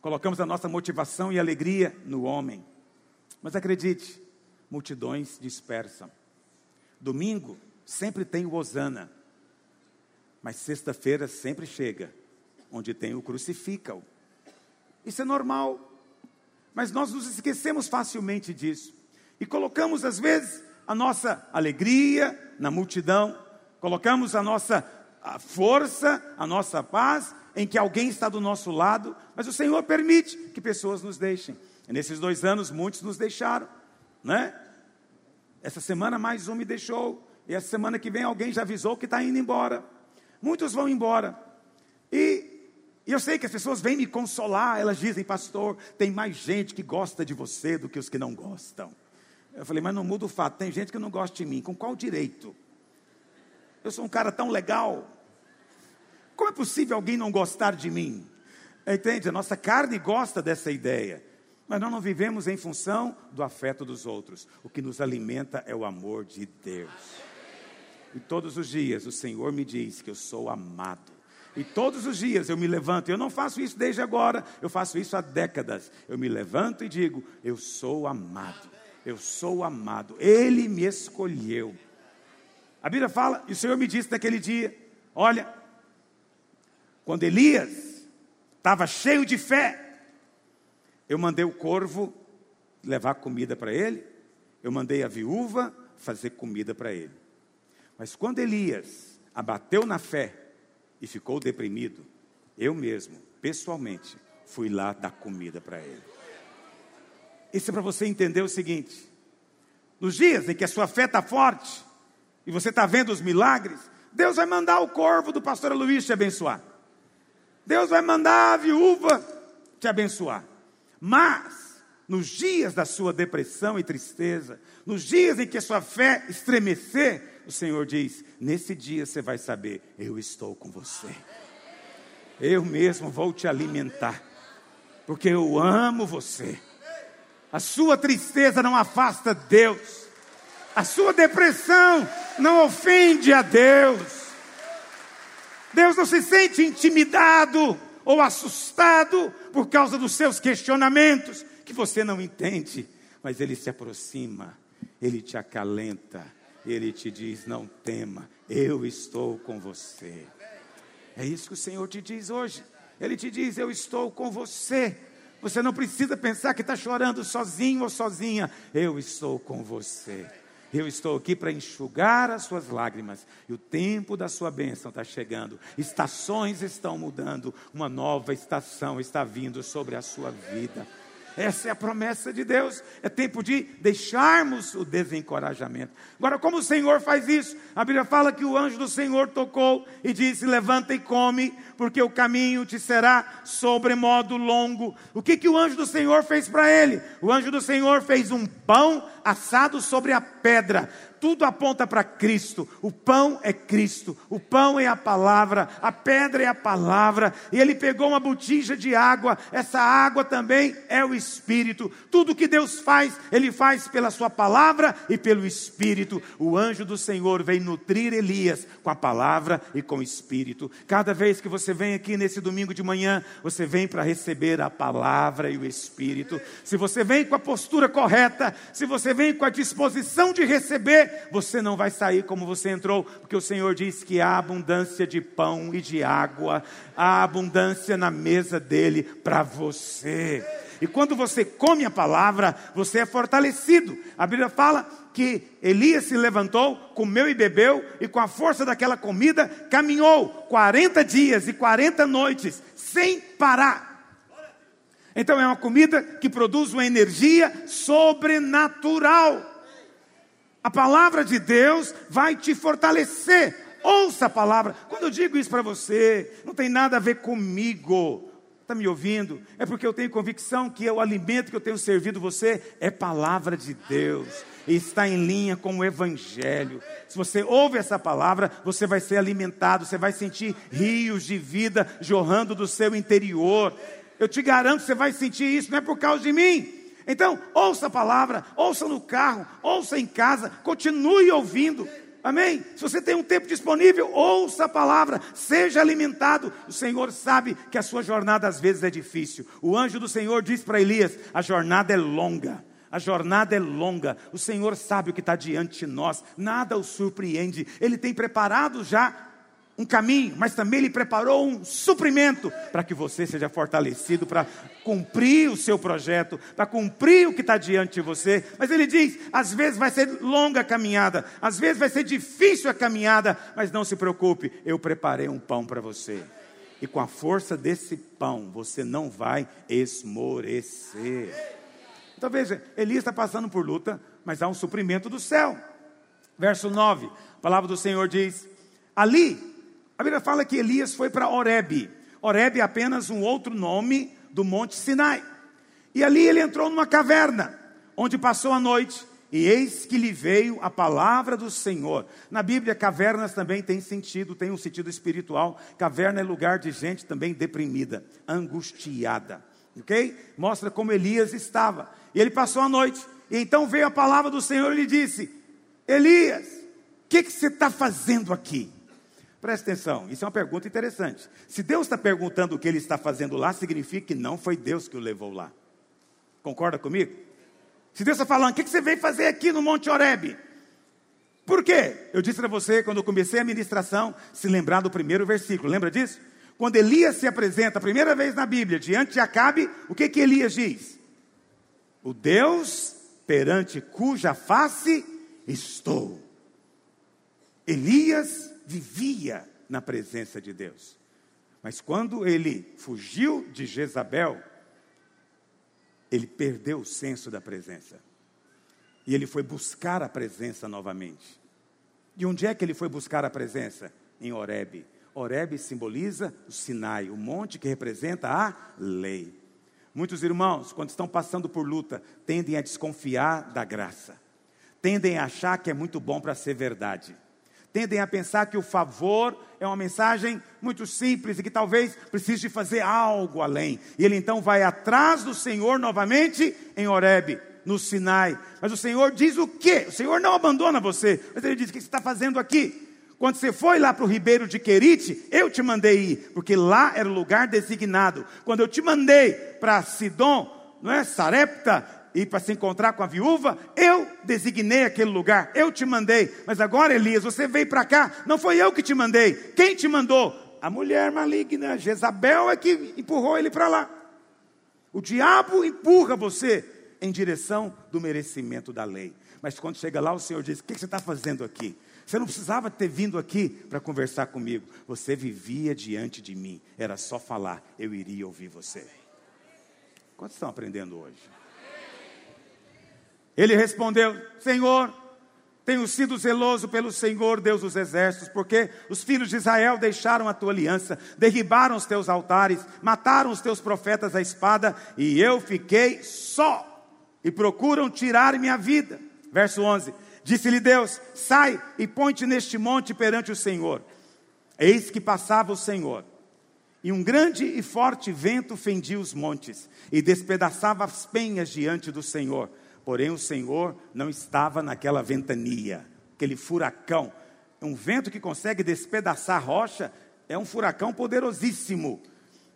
Colocamos a nossa motivação e alegria no homem. Mas acredite, multidões dispersam. Domingo sempre tem o Osana, mas sexta-feira sempre chega, onde tem o crucificam. Isso é normal, mas nós nos esquecemos facilmente disso e colocamos às vezes a nossa alegria na multidão, colocamos a nossa a força, a nossa paz em que alguém está do nosso lado, mas o Senhor permite que pessoas nos deixem. E nesses dois anos, muitos nos deixaram, né? Essa semana mais um me deixou, e essa semana que vem alguém já avisou que está indo embora. Muitos vão embora. E, e eu sei que as pessoas vêm me consolar, elas dizem, pastor, tem mais gente que gosta de você do que os que não gostam. Eu falei, mas não muda o fato, tem gente que não gosta de mim, com qual direito? Eu sou um cara tão legal. Como é possível alguém não gostar de mim? Entende? A nossa carne gosta dessa ideia. Mas nós não vivemos em função do afeto dos outros. O que nos alimenta é o amor de Deus. E todos os dias o Senhor me diz que eu sou amado. E todos os dias eu me levanto, eu não faço isso desde agora, eu faço isso há décadas. Eu me levanto e digo: Eu sou amado, eu sou amado, Ele me escolheu. A Bíblia fala, e o Senhor me disse naquele dia: Olha, quando Elias estava cheio de fé, eu mandei o corvo levar comida para ele, eu mandei a viúva fazer comida para ele. Mas quando Elias abateu na fé e ficou deprimido, eu mesmo, pessoalmente, fui lá dar comida para ele. Isso é para você entender o seguinte: nos dias em que a sua fé está forte e você está vendo os milagres, Deus vai mandar o corvo do pastor Luiz te abençoar. Deus vai mandar a viúva te abençoar. Mas, nos dias da sua depressão e tristeza, nos dias em que a sua fé estremecer, o Senhor diz: nesse dia você vai saber, eu estou com você. Eu mesmo vou te alimentar, porque eu amo você. A sua tristeza não afasta Deus, a sua depressão não ofende a Deus. Deus não se sente intimidado ou assustado por causa dos seus questionamentos, que você não entende, mas Ele se aproxima, Ele te acalenta, Ele te diz: não tema, eu estou com você. É isso que o Senhor te diz hoje. Ele te diz: Eu estou com você. Você não precisa pensar que está chorando sozinho ou sozinha. Eu estou com você. Eu estou aqui para enxugar as suas lágrimas. E o tempo da sua bênção está chegando. Estações estão mudando. Uma nova estação está vindo sobre a sua vida. Essa é a promessa de Deus. É tempo de deixarmos o desencorajamento. Agora, como o Senhor faz isso? A Bíblia fala que o anjo do Senhor tocou e disse: Levanta e come, porque o caminho te será sobremodo longo. O que, que o anjo do Senhor fez para ele? O anjo do Senhor fez um pão assado sobre a pedra tudo aponta para Cristo. O pão é Cristo, o pão é a palavra, a pedra é a palavra. E ele pegou uma botija de água, essa água também é o Espírito. Tudo que Deus faz, ele faz pela sua palavra e pelo Espírito. O anjo do Senhor vem nutrir Elias com a palavra e com o Espírito. Cada vez que você vem aqui nesse domingo de manhã, você vem para receber a palavra e o Espírito. Se você vem com a postura correta, se você vem com a disposição de receber, você não vai sair como você entrou, porque o Senhor diz que há abundância de pão e de água, há abundância na mesa dele para você. E quando você come a palavra, você é fortalecido. A Bíblia fala que Elias se levantou, comeu e bebeu, e com a força daquela comida, caminhou 40 dias e 40 noites, sem parar. Então é uma comida que produz uma energia sobrenatural. A palavra de Deus vai te fortalecer. Ouça a palavra. Quando eu digo isso para você, não tem nada a ver comigo. Está me ouvindo? É porque eu tenho convicção que o alimento que eu tenho servido você é palavra de Deus. E está em linha com o Evangelho. Se você ouve essa palavra, você vai ser alimentado, você vai sentir rios de vida jorrando do seu interior. Eu te garanto você vai sentir isso, não é por causa de mim. Então, ouça a palavra, ouça no carro, ouça em casa, continue ouvindo. Amém? Se você tem um tempo disponível, ouça a palavra, seja alimentado. O Senhor sabe que a sua jornada às vezes é difícil. O anjo do Senhor diz para Elias: a jornada é longa. A jornada é longa, o Senhor sabe o que está diante de nós, nada o surpreende, Ele tem preparado já um caminho, mas também Ele preparou um suprimento para que você seja fortalecido para cumprir o seu projeto, para cumprir o que está diante de você. Mas Ele diz: às vezes vai ser longa a caminhada, às vezes vai ser difícil a caminhada, mas não se preocupe, eu preparei um pão para você. E com a força desse pão, você não vai esmorecer. Então veja, Elias está passando por luta, mas há um suprimento do céu. Verso 9, a palavra do Senhor diz: Ali a Bíblia fala que Elias foi para Oreb. Oreb é apenas um outro nome do Monte Sinai. E ali ele entrou numa caverna, onde passou a noite. E eis que lhe veio a palavra do Senhor. Na Bíblia, cavernas também tem sentido, tem um sentido espiritual. Caverna é lugar de gente também deprimida, angustiada. Ok? Mostra como Elias estava. E ele passou a noite. E então veio a palavra do Senhor e lhe disse: Elias, o que, que você está fazendo aqui? Presta atenção, isso é uma pergunta interessante. Se Deus está perguntando o que ele está fazendo lá, significa que não foi Deus que o levou lá. Concorda comigo? Se Deus está falando, o que você veio fazer aqui no Monte Oreb? Por quê? Eu disse para você, quando eu comecei a ministração, se lembrar do primeiro versículo, lembra disso? Quando Elias se apresenta a primeira vez na Bíblia, diante de Acabe, o que que Elias diz? O Deus perante cuja face estou. Elias vivia na presença de Deus. Mas quando ele fugiu de Jezabel, ele perdeu o senso da presença. E ele foi buscar a presença novamente. E onde é que ele foi buscar a presença? Em Horebe. Horebe simboliza o Sinai, o monte que representa a lei. Muitos irmãos, quando estão passando por luta, tendem a desconfiar da graça. Tendem a achar que é muito bom para ser verdade tendem a pensar que o favor é uma mensagem muito simples e que talvez precise de fazer algo além. E ele então vai atrás do Senhor novamente em Horebe, no Sinai. Mas o Senhor diz o quê? O Senhor não abandona você, mas ele diz: o que você está fazendo aqui? Quando você foi lá para o ribeiro de Querite, eu te mandei ir, porque lá era o lugar designado. Quando eu te mandei para Sidom, não é? Sarepta, ir para se encontrar com a viúva, eu designei aquele lugar, eu te mandei. Mas agora, Elias, você veio para cá, não foi eu que te mandei. Quem te mandou? A mulher maligna, Jezabel é que empurrou ele para lá. O diabo empurra você em direção do merecimento da lei. Mas quando chega lá, o Senhor diz: O que você está fazendo aqui? Você não precisava ter vindo aqui para conversar comigo. Você vivia diante de mim. Era só falar, eu iria ouvir você. Quantos estão aprendendo hoje? Ele respondeu: Senhor, tenho sido zeloso pelo Senhor, Deus dos exércitos, porque os filhos de Israel deixaram a tua aliança, derribaram os teus altares, mataram os teus profetas à espada, e eu fiquei só, e procuram tirar minha vida. Verso 11: Disse-lhe Deus: Sai e ponte neste monte perante o Senhor. Eis que passava o Senhor, e um grande e forte vento fendia os montes, e despedaçava as penhas diante do Senhor Porém, o Senhor não estava naquela ventania, aquele furacão. Um vento que consegue despedaçar rocha é um furacão poderosíssimo.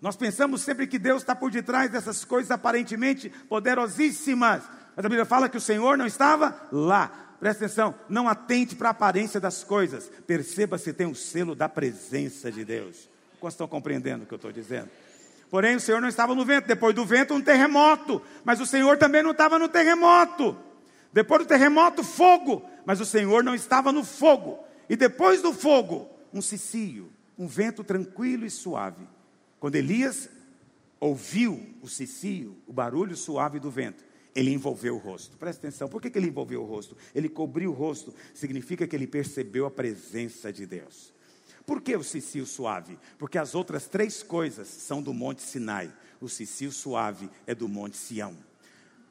Nós pensamos sempre que Deus está por detrás dessas coisas aparentemente poderosíssimas. Mas a Bíblia fala que o Senhor não estava lá. Presta atenção, não atente para a aparência das coisas. Perceba se tem o selo da presença de Deus. Quantos estão compreendendo o que eu estou dizendo? Porém, o Senhor não estava no vento. Depois do vento, um terremoto. Mas o Senhor também não estava no terremoto. Depois do terremoto, fogo. Mas o Senhor não estava no fogo. E depois do fogo, um cicio, um vento tranquilo e suave. Quando Elias ouviu o cicio, o barulho suave do vento, ele envolveu o rosto. Presta atenção, por que, que ele envolveu o rosto? Ele cobriu o rosto, significa que ele percebeu a presença de Deus. Por que o cicio suave? Porque as outras três coisas são do Monte Sinai. O cicio suave é do Monte Sião.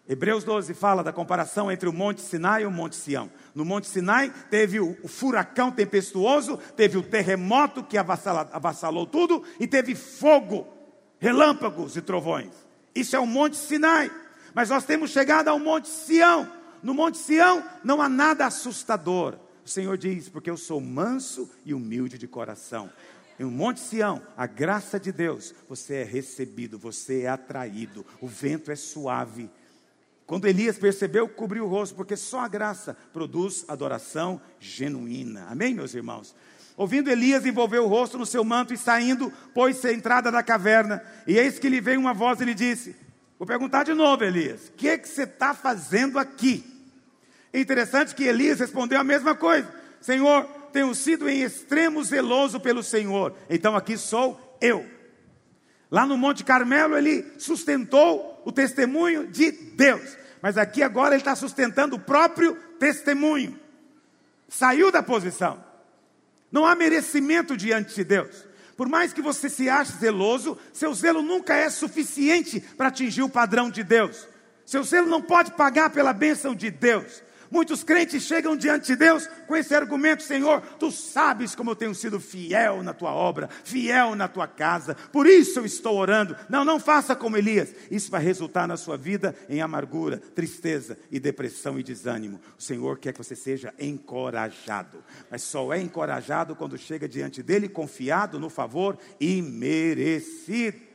Hebreus 12 fala da comparação entre o Monte Sinai e o Monte Sião. No Monte Sinai teve o, furacão tempestuoso, teve o terremoto que avassalou, tudo e teve fogo, relâmpagos e trovões. Isso é o Monte Sinai. Mas nós temos chegado ao Monte Sião. No Monte Sião não há nada assustador. O Senhor diz: Porque eu sou manso e humilde de coração. Em um Monte Sião, a graça de Deus, você é recebido, você é atraído, o vento é suave, quando Elias percebeu, cobriu o rosto, porque só a graça produz adoração genuína. Amém, meus irmãos? Ouvindo Elias, envolveu o rosto no seu manto e saindo, pôs-se à entrada da caverna. E eis que lhe veio uma voz e lhe disse: Vou perguntar de novo, Elias, o que, é que você está fazendo aqui? É interessante que Elias respondeu a mesma coisa: Senhor, tenho sido em extremo zeloso pelo Senhor, então aqui sou eu. Lá no Monte Carmelo, ele sustentou o testemunho de Deus. Mas aqui agora ele está sustentando o próprio testemunho. Saiu da posição. Não há merecimento diante de Deus. Por mais que você se ache zeloso, seu zelo nunca é suficiente para atingir o padrão de Deus. Seu zelo não pode pagar pela bênção de Deus. Muitos crentes chegam diante de Deus com esse argumento: Senhor, tu sabes como eu tenho sido fiel na tua obra, fiel na tua casa, por isso eu estou orando. Não, não faça como Elias, isso vai resultar na sua vida em amargura, tristeza e depressão e desânimo. O Senhor quer que você seja encorajado, mas só é encorajado quando chega diante dele confiado no favor imerecido.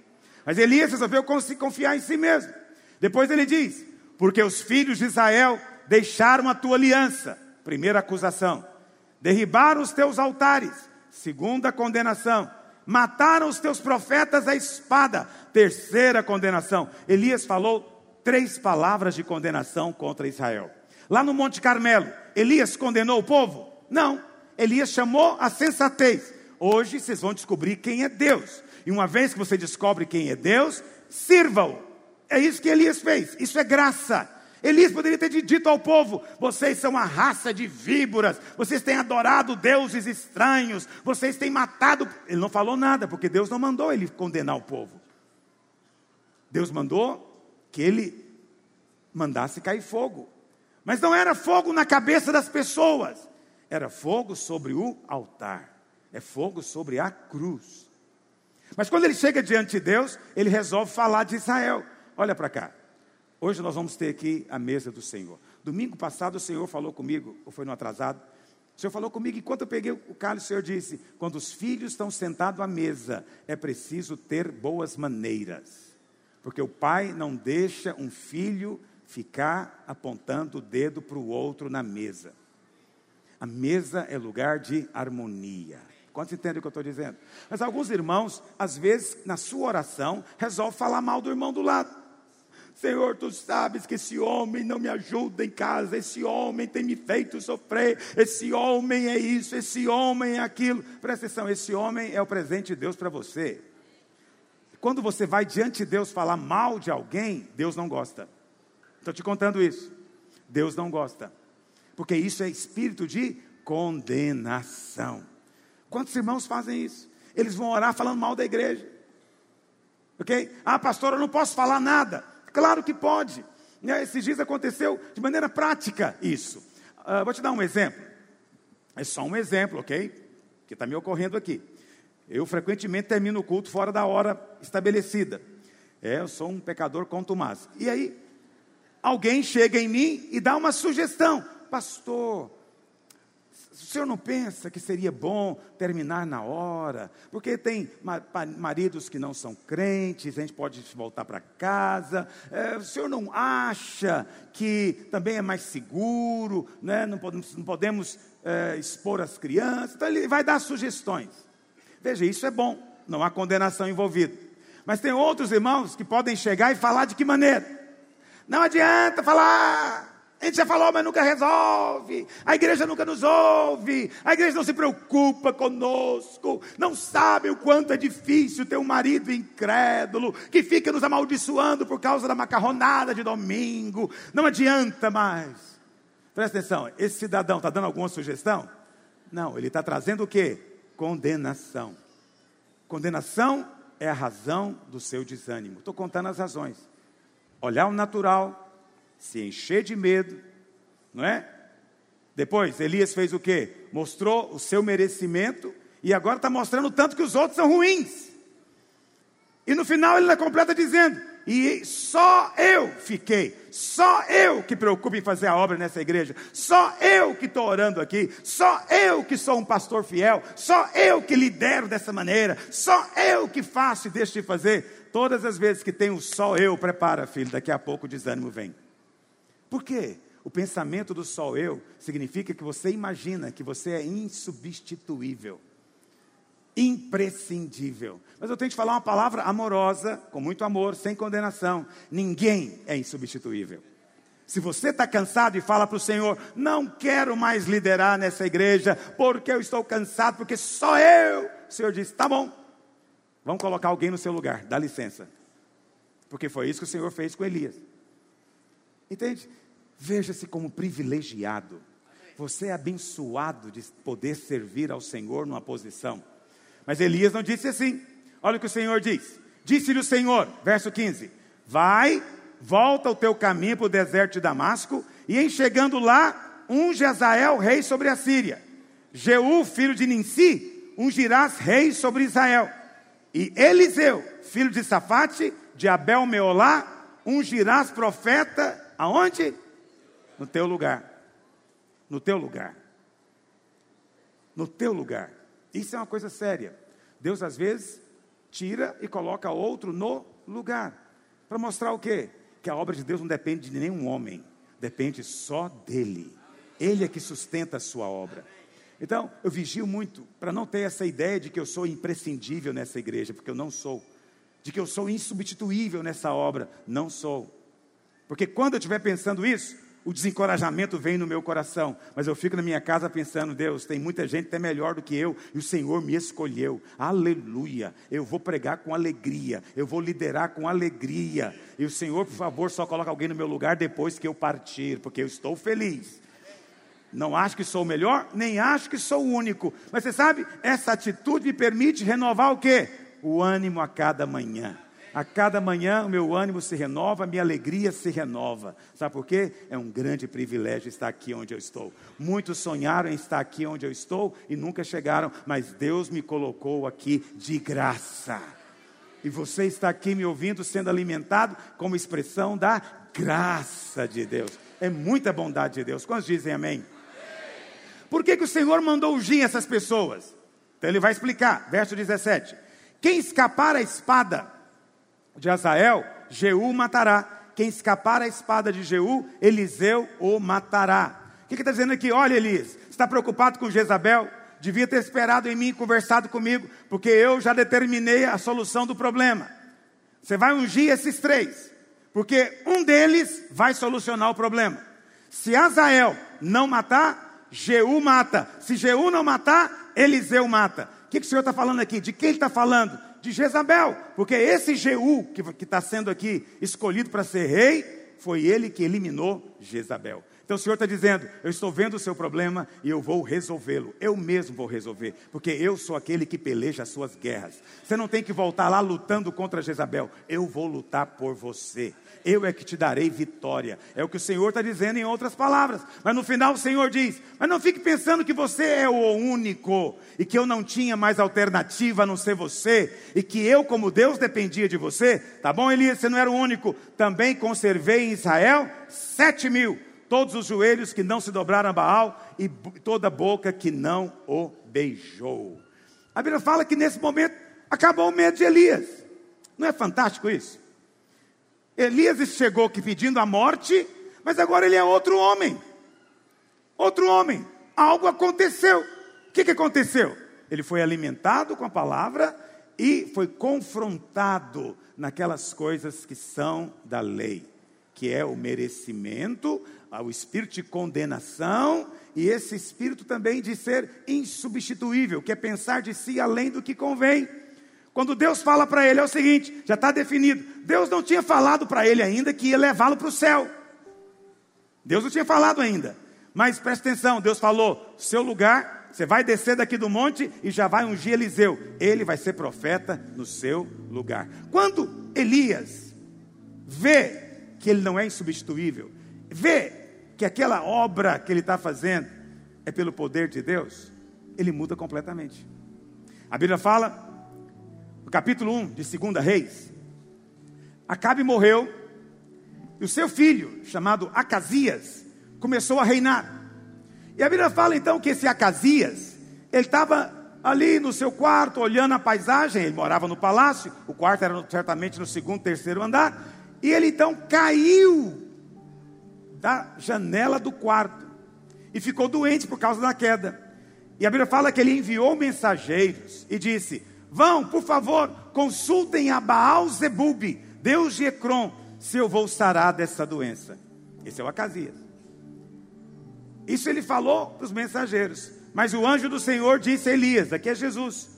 Mas Elias resolveu confiar em si mesmo. Depois ele diz: Porque os filhos de Israel deixaram a tua aliança. Primeira acusação. Derribaram os teus altares. Segunda condenação. Mataram os teus profetas à espada. Terceira condenação. Elias falou três palavras de condenação contra Israel. Lá no Monte Carmelo, Elias condenou o povo? Não. Elias chamou a sensatez. Hoje vocês vão descobrir quem é Deus. E uma vez que você descobre quem é Deus, sirva-o. É isso que Elias fez. Isso é graça. Elias poderia ter dito ao povo: vocês são a raça de víboras, vocês têm adorado deuses estranhos, vocês têm matado. Ele não falou nada, porque Deus não mandou ele condenar o povo. Deus mandou que ele mandasse cair fogo. Mas não era fogo na cabeça das pessoas, era fogo sobre o altar, é fogo sobre a cruz. Mas quando ele chega diante de Deus, ele resolve falar de Israel. Olha para cá. Hoje nós vamos ter aqui a mesa do Senhor. Domingo passado o Senhor falou comigo, ou foi no atrasado? O Senhor falou comigo, enquanto eu peguei o cálice, o Senhor disse: quando os filhos estão sentados à mesa, é preciso ter boas maneiras, porque o pai não deixa um filho ficar apontando o dedo para o outro na mesa. A mesa é lugar de harmonia. Quantos entendem o que eu estou dizendo? Mas alguns irmãos, às vezes, na sua oração, resolvem falar mal do irmão do lado. Senhor, tu sabes que esse homem não me ajuda em casa, esse homem tem me feito sofrer, esse homem é isso, esse homem é aquilo. Presta atenção, esse homem é o presente de Deus para você. Quando você vai diante de Deus falar mal de alguém, Deus não gosta. Estou te contando isso. Deus não gosta. Porque isso é espírito de condenação. Quantos irmãos fazem isso? Eles vão orar falando mal da igreja. Ok? Ah, pastor, eu não posso falar nada. Claro que pode. Né, esses dias aconteceu de maneira prática isso. Uh, vou te dar um exemplo. É só um exemplo, ok? Que está me ocorrendo aqui. Eu frequentemente termino o culto fora da hora estabelecida. É, eu sou um pecador contumaz. E aí, alguém chega em mim e dá uma sugestão. Pastor, o senhor não pensa que seria bom terminar na hora? Porque tem maridos que não são crentes, a gente pode voltar para casa. É, o senhor não acha que também é mais seguro, né? não podemos, não podemos é, expor as crianças? Então ele vai dar sugestões. Veja, isso é bom, não há condenação envolvida. Mas tem outros irmãos que podem chegar e falar de que maneira? Não adianta falar a gente já falou, mas nunca resolve. A igreja nunca nos ouve. A igreja não se preocupa conosco. Não sabe o quanto é difícil ter um marido incrédulo que fica nos amaldiçoando por causa da macarronada de domingo. Não adianta mais. Presta atenção, esse cidadão está dando alguma sugestão? Não, ele está trazendo o quê? condenação. Condenação é a razão do seu desânimo. Estou contando as razões. Olhar o natural, se encher de medo, não é? Depois, Elias fez o quê? Mostrou o seu merecimento e agora está mostrando tanto que os outros são ruins. E no final ele completa dizendo: E só eu fiquei, só eu que preocupo em fazer a obra nessa igreja, só eu que estou orando aqui, só eu que sou um pastor fiel, só eu que lidero dessa maneira, só eu que faço e deixo de fazer. Todas as vezes que tem um só eu, prepara, filho, daqui a pouco o desânimo vem. Por quê? O pensamento do só eu significa que você imagina que você é insubstituível imprescindível. Mas eu tenho que falar uma palavra amorosa, com muito amor, sem condenação. Ninguém é insubstituível. Se você está cansado e fala para o Senhor, não quero mais liderar nessa igreja, porque eu estou cansado, porque só eu. O Senhor diz: tá bom, vamos colocar alguém no seu lugar, dá licença. Porque foi isso que o Senhor fez com Elias. Entende? Veja-se como privilegiado. Você é abençoado de poder servir ao Senhor numa posição. Mas Elias não disse assim. Olha o que o Senhor diz. Disse-lhe o Senhor, verso 15: Vai, volta o teu caminho para o deserto de Damasco, e em chegando lá, unge Azael rei sobre a Síria. Jeú, filho de Ninsi, ungirás rei sobre Israel. E Eliseu, filho de Safate, de Abel Meolá, ungirás profeta aonde? No teu lugar. No teu lugar. No teu lugar. Isso é uma coisa séria. Deus às vezes tira e coloca outro no lugar. Para mostrar o quê? Que a obra de Deus não depende de nenhum homem, depende só dele. Ele é que sustenta a sua obra. Então, eu vigio muito para não ter essa ideia de que eu sou imprescindível nessa igreja, porque eu não sou. De que eu sou insubstituível nessa obra, não sou. Porque quando eu estiver pensando isso, o desencorajamento vem no meu coração, mas eu fico na minha casa pensando: Deus, tem muita gente até melhor do que eu, e o Senhor me escolheu. Aleluia! Eu vou pregar com alegria, eu vou liderar com alegria. E o Senhor, por favor, só coloca alguém no meu lugar depois que eu partir, porque eu estou feliz. Não acho que sou o melhor, nem acho que sou o único. Mas você sabe, essa atitude me permite renovar o quê? O ânimo a cada manhã. A cada manhã o meu ânimo se renova, a minha alegria se renova. Sabe por quê? É um grande privilégio estar aqui onde eu estou. Muitos sonharam em estar aqui onde eu estou e nunca chegaram, mas Deus me colocou aqui de graça. E você está aqui me ouvindo, sendo alimentado como expressão da graça de Deus. É muita bondade de Deus. Quantos dizem amém? Por que, que o Senhor mandou ungir essas pessoas? Então ele vai explicar, verso 17: Quem escapar a espada de Azael, Jeú matará. Quem escapar a espada de Jeú, Eliseu o matará. O que está dizendo aqui? Olha, Elias, está preocupado com Jezabel? Devia ter esperado em mim e conversado comigo, porque eu já determinei a solução do problema. Você vai ungir esses três, porque um deles vai solucionar o problema. Se Azael não matar, Jeú mata. Se Jeú não matar, Eliseu mata. O que, que o Senhor está falando aqui? De quem está falando? De Jezabel, porque esse Jeú que está sendo aqui escolhido para ser rei, foi ele que eliminou Jezabel. Então o Senhor está dizendo: Eu estou vendo o seu problema e eu vou resolvê-lo. Eu mesmo vou resolver, porque eu sou aquele que peleja as suas guerras. Você não tem que voltar lá lutando contra Jezabel. Eu vou lutar por você eu é que te darei vitória. É o que o Senhor está dizendo em outras palavras. Mas no final o Senhor diz: Mas não fique pensando que você é o único e que eu não tinha mais alternativa a não ser você e que eu, como Deus, dependia de você. Tá bom, Elias? Você não era o único. Também conservei em Israel sete mil. Todos os joelhos que não se dobraram a Baal e toda boca que não o beijou. A Bíblia fala que nesse momento acabou o medo de Elias. Não é fantástico isso? Elias chegou aqui pedindo a morte, mas agora ele é outro homem. Outro homem. Algo aconteceu. O que, que aconteceu? Ele foi alimentado com a palavra e foi confrontado naquelas coisas que são da lei, que é o merecimento, o espírito de condenação e esse espírito também de ser insubstituível, que é pensar de si além do que convém. Quando Deus fala para ele, é o seguinte: já está definido. Deus não tinha falado para ele ainda que ia levá-lo para o céu. Deus não tinha falado ainda. Mas preste atenção: Deus falou, seu lugar Você vai descer daqui do monte e já vai ungir Eliseu. Ele vai ser profeta no seu lugar. Quando Elias vê que ele não é insubstituível, vê que aquela obra que ele está fazendo é pelo poder de Deus, ele muda completamente. A Bíblia fala, no capítulo 1 de 2 Reis, Acabe morreu, e o seu filho, chamado Acasias, começou a reinar. E a Bíblia fala então que esse Acasias, ele estava ali no seu quarto, olhando a paisagem, ele morava no palácio, o quarto era certamente no segundo, terceiro andar, e ele então caiu da janela do quarto e ficou doente por causa da queda. E a Bíblia fala que ele enviou mensageiros e disse: Vão, por favor, consultem a Baal Zebub, Deus de Ecrom, se eu vou sarar dessa doença. Esse é o Acasias. Isso ele falou para os mensageiros. Mas o anjo do Senhor disse a Elias: aqui é Jesus.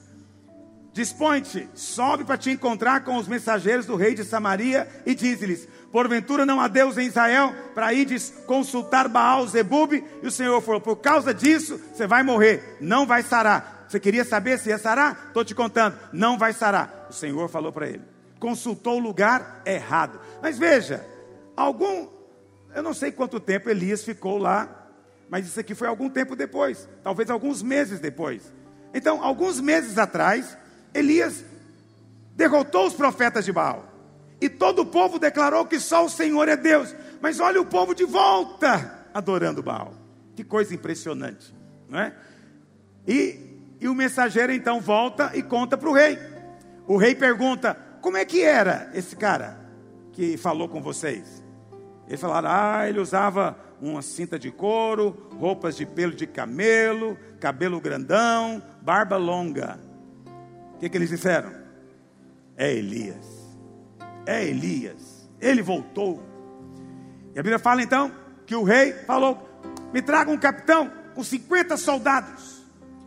Dispõe-te, sobe para te encontrar com os mensageiros do rei de Samaria e diz-lhes: Porventura não há Deus em Israel para ides consultar Baal Zebub? E o Senhor falou: Por causa disso, você vai morrer, não vai sarar. Você queria saber se ia sarar? Estou te contando, não vai sarar. O Senhor falou para ele: Consultou o lugar errado. Mas veja, algum, eu não sei quanto tempo Elias ficou lá mas isso aqui foi algum tempo depois, talvez alguns meses depois. Então, alguns meses atrás, Elias derrotou os profetas de Baal. E todo o povo declarou que só o Senhor é Deus. Mas olha o povo de volta adorando Baal. Que coisa impressionante, não é? E, e o mensageiro então volta e conta para o rei. O rei pergunta: Como é que era esse cara que falou com vocês? Eles falaram: Ah, ele usava uma cinta de couro, roupas de pelo de camelo, cabelo grandão, barba longa. O que, que eles disseram? É Elias. É Elias. Ele voltou. E a Bíblia fala então que o rei falou: Me traga um capitão com 50 soldados.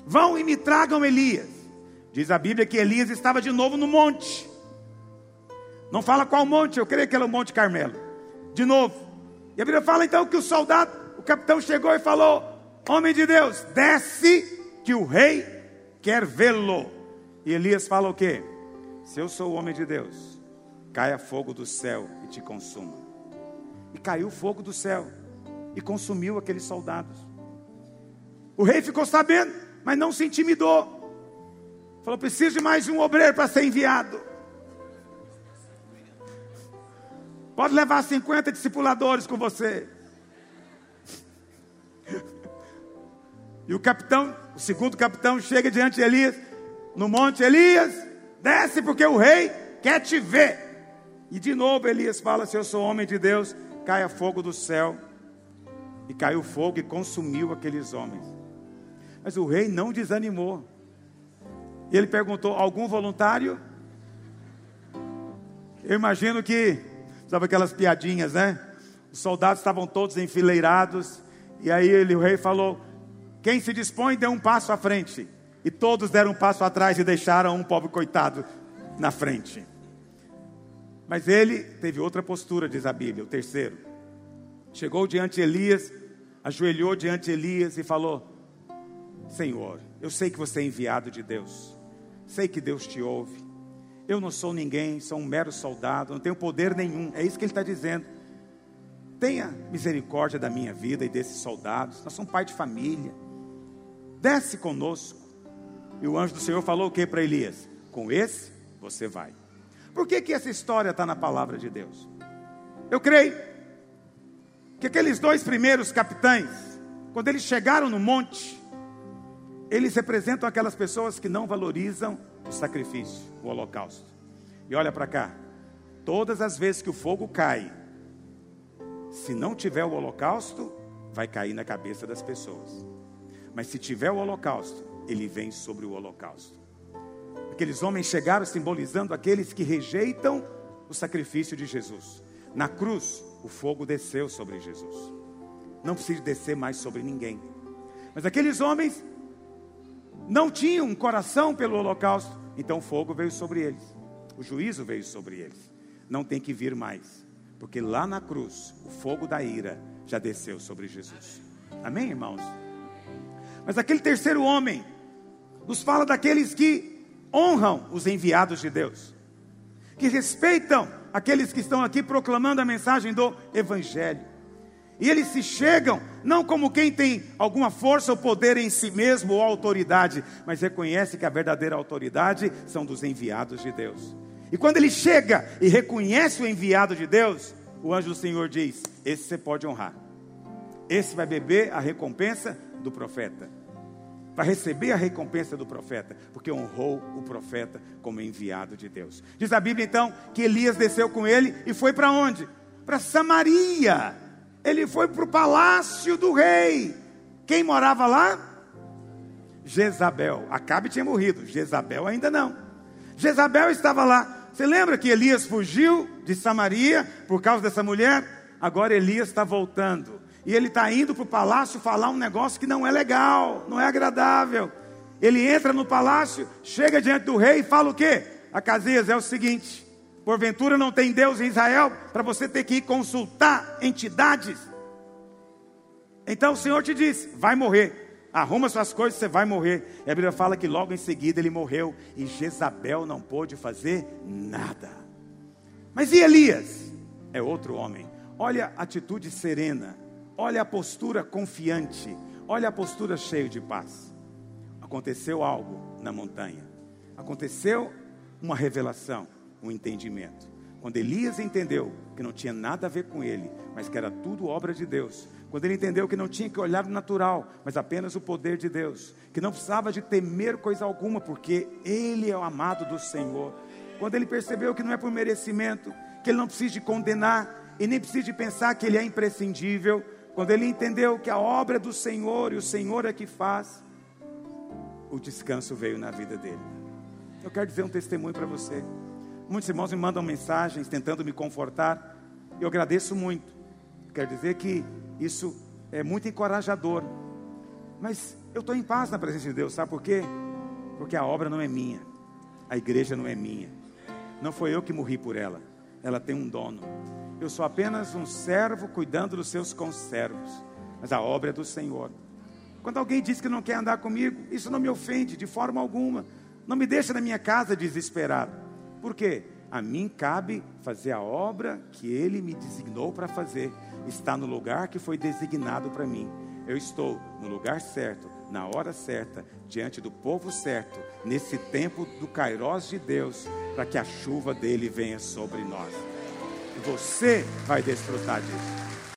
Vão e me tragam Elias. Diz a Bíblia que Elias estava de novo no monte. Não fala qual monte, eu creio que era o Monte Carmelo. De novo. E a Bíblia fala então que o soldado, o capitão chegou e falou: Homem de Deus, desce que o rei quer vê-lo. E Elias fala o quê? Se eu sou o homem de Deus, caia fogo do céu e te consuma. E caiu fogo do céu e consumiu aqueles soldados. O rei ficou sabendo, mas não se intimidou. Falou: preciso de mais um obreiro para ser enviado. Pode levar 50 discipuladores com você. E o capitão, o segundo capitão, chega diante de Elias, no monte: Elias, desce porque o rei quer te ver. E de novo Elias fala: Se eu sou homem de Deus, caia fogo do céu. E caiu fogo e consumiu aqueles homens. Mas o rei não desanimou. Ele perguntou: Algum voluntário? Eu imagino que Sabe aquelas piadinhas, né? Os soldados estavam todos enfileirados. E aí ele, o rei falou: Quem se dispõe, dê um passo à frente. E todos deram um passo atrás e deixaram um pobre coitado na frente. Mas ele teve outra postura, diz a Bíblia, o terceiro. Chegou diante de Elias, ajoelhou diante de Elias e falou: Senhor, eu sei que você é enviado de Deus, sei que Deus te ouve, eu não sou ninguém, sou um mero soldado, não tenho poder nenhum. É isso que ele está dizendo. Tenha misericórdia da minha vida e desses soldados. Nós somos pai de família. Desce conosco. E o anjo do Senhor falou o que para Elias? Com esse você vai. Por que, que essa história está na palavra de Deus? Eu creio que aqueles dois primeiros capitães, quando eles chegaram no monte, eles representam aquelas pessoas que não valorizam o sacrifício, o holocausto. E olha para cá, todas as vezes que o fogo cai, se não tiver o holocausto, vai cair na cabeça das pessoas. Mas se tiver o holocausto, ele vem sobre o holocausto. Aqueles homens chegaram simbolizando aqueles que rejeitam o sacrifício de Jesus. Na cruz, o fogo desceu sobre Jesus. Não precisa descer mais sobre ninguém. Mas aqueles homens não tinham um coração pelo holocausto, então o fogo veio sobre eles, o juízo veio sobre eles. Não tem que vir mais, porque lá na cruz, o fogo da ira já desceu sobre Jesus. Amém, irmãos? Mas aquele terceiro homem nos fala daqueles que honram os enviados de Deus, que respeitam aqueles que estão aqui proclamando a mensagem do Evangelho. E eles se chegam não como quem tem alguma força ou poder em si mesmo ou autoridade, mas reconhece que a verdadeira autoridade são dos enviados de Deus. E quando ele chega e reconhece o enviado de Deus, o anjo do Senhor diz: Esse você pode honrar. Esse vai beber a recompensa do profeta. Vai receber a recompensa do profeta, porque honrou o profeta como enviado de Deus. Diz a Bíblia então que Elias desceu com ele e foi para onde? Para Samaria. Ele foi para o palácio do rei. Quem morava lá? Jezabel. Acabe tinha morrido, Jezabel ainda não. Jezabel estava lá. Você lembra que Elias fugiu de Samaria por causa dessa mulher? Agora Elias está voltando e ele está indo para o palácio falar um negócio que não é legal, não é agradável. Ele entra no palácio, chega diante do rei e fala o quê? Acasias, é o seguinte: porventura não tem Deus em Israel para você ter que ir consultar entidades. Então o Senhor te disse: vai morrer, arruma suas coisas, você vai morrer. E a Bíblia fala que logo em seguida ele morreu e Jezabel não pôde fazer nada. Mas e Elias? É outro homem. Olha a atitude serena Olha a postura confiante, olha a postura cheia de paz. Aconteceu algo na montanha. Aconteceu uma revelação, um entendimento. Quando Elias entendeu que não tinha nada a ver com ele, mas que era tudo obra de Deus. Quando ele entendeu que não tinha que olhar o natural, mas apenas o poder de Deus. Que não precisava de temer coisa alguma, porque ele é o amado do Senhor. Quando ele percebeu que não é por merecimento, que ele não precisa de condenar e nem precisa de pensar que ele é imprescindível, quando ele entendeu que a obra é do Senhor e o Senhor é que faz, o descanso veio na vida dele. Eu quero dizer um testemunho para você. Muitos irmãos me mandam mensagens tentando me confortar. Eu agradeço muito. Quero dizer que isso é muito encorajador. Mas eu estou em paz na presença de Deus, sabe por quê? Porque a obra não é minha, a igreja não é minha. Não foi eu que morri por ela, ela tem um dono. Eu sou apenas um servo cuidando dos seus conservos, mas a obra é do Senhor. Quando alguém diz que não quer andar comigo, isso não me ofende de forma alguma. Não me deixa na minha casa desesperado. Por quê? A mim cabe fazer a obra que ele me designou para fazer. Está no lugar que foi designado para mim. Eu estou no lugar certo, na hora certa, diante do povo certo, nesse tempo do Kairós de Deus, para que a chuva dele venha sobre nós. Você vai desfrutar disso.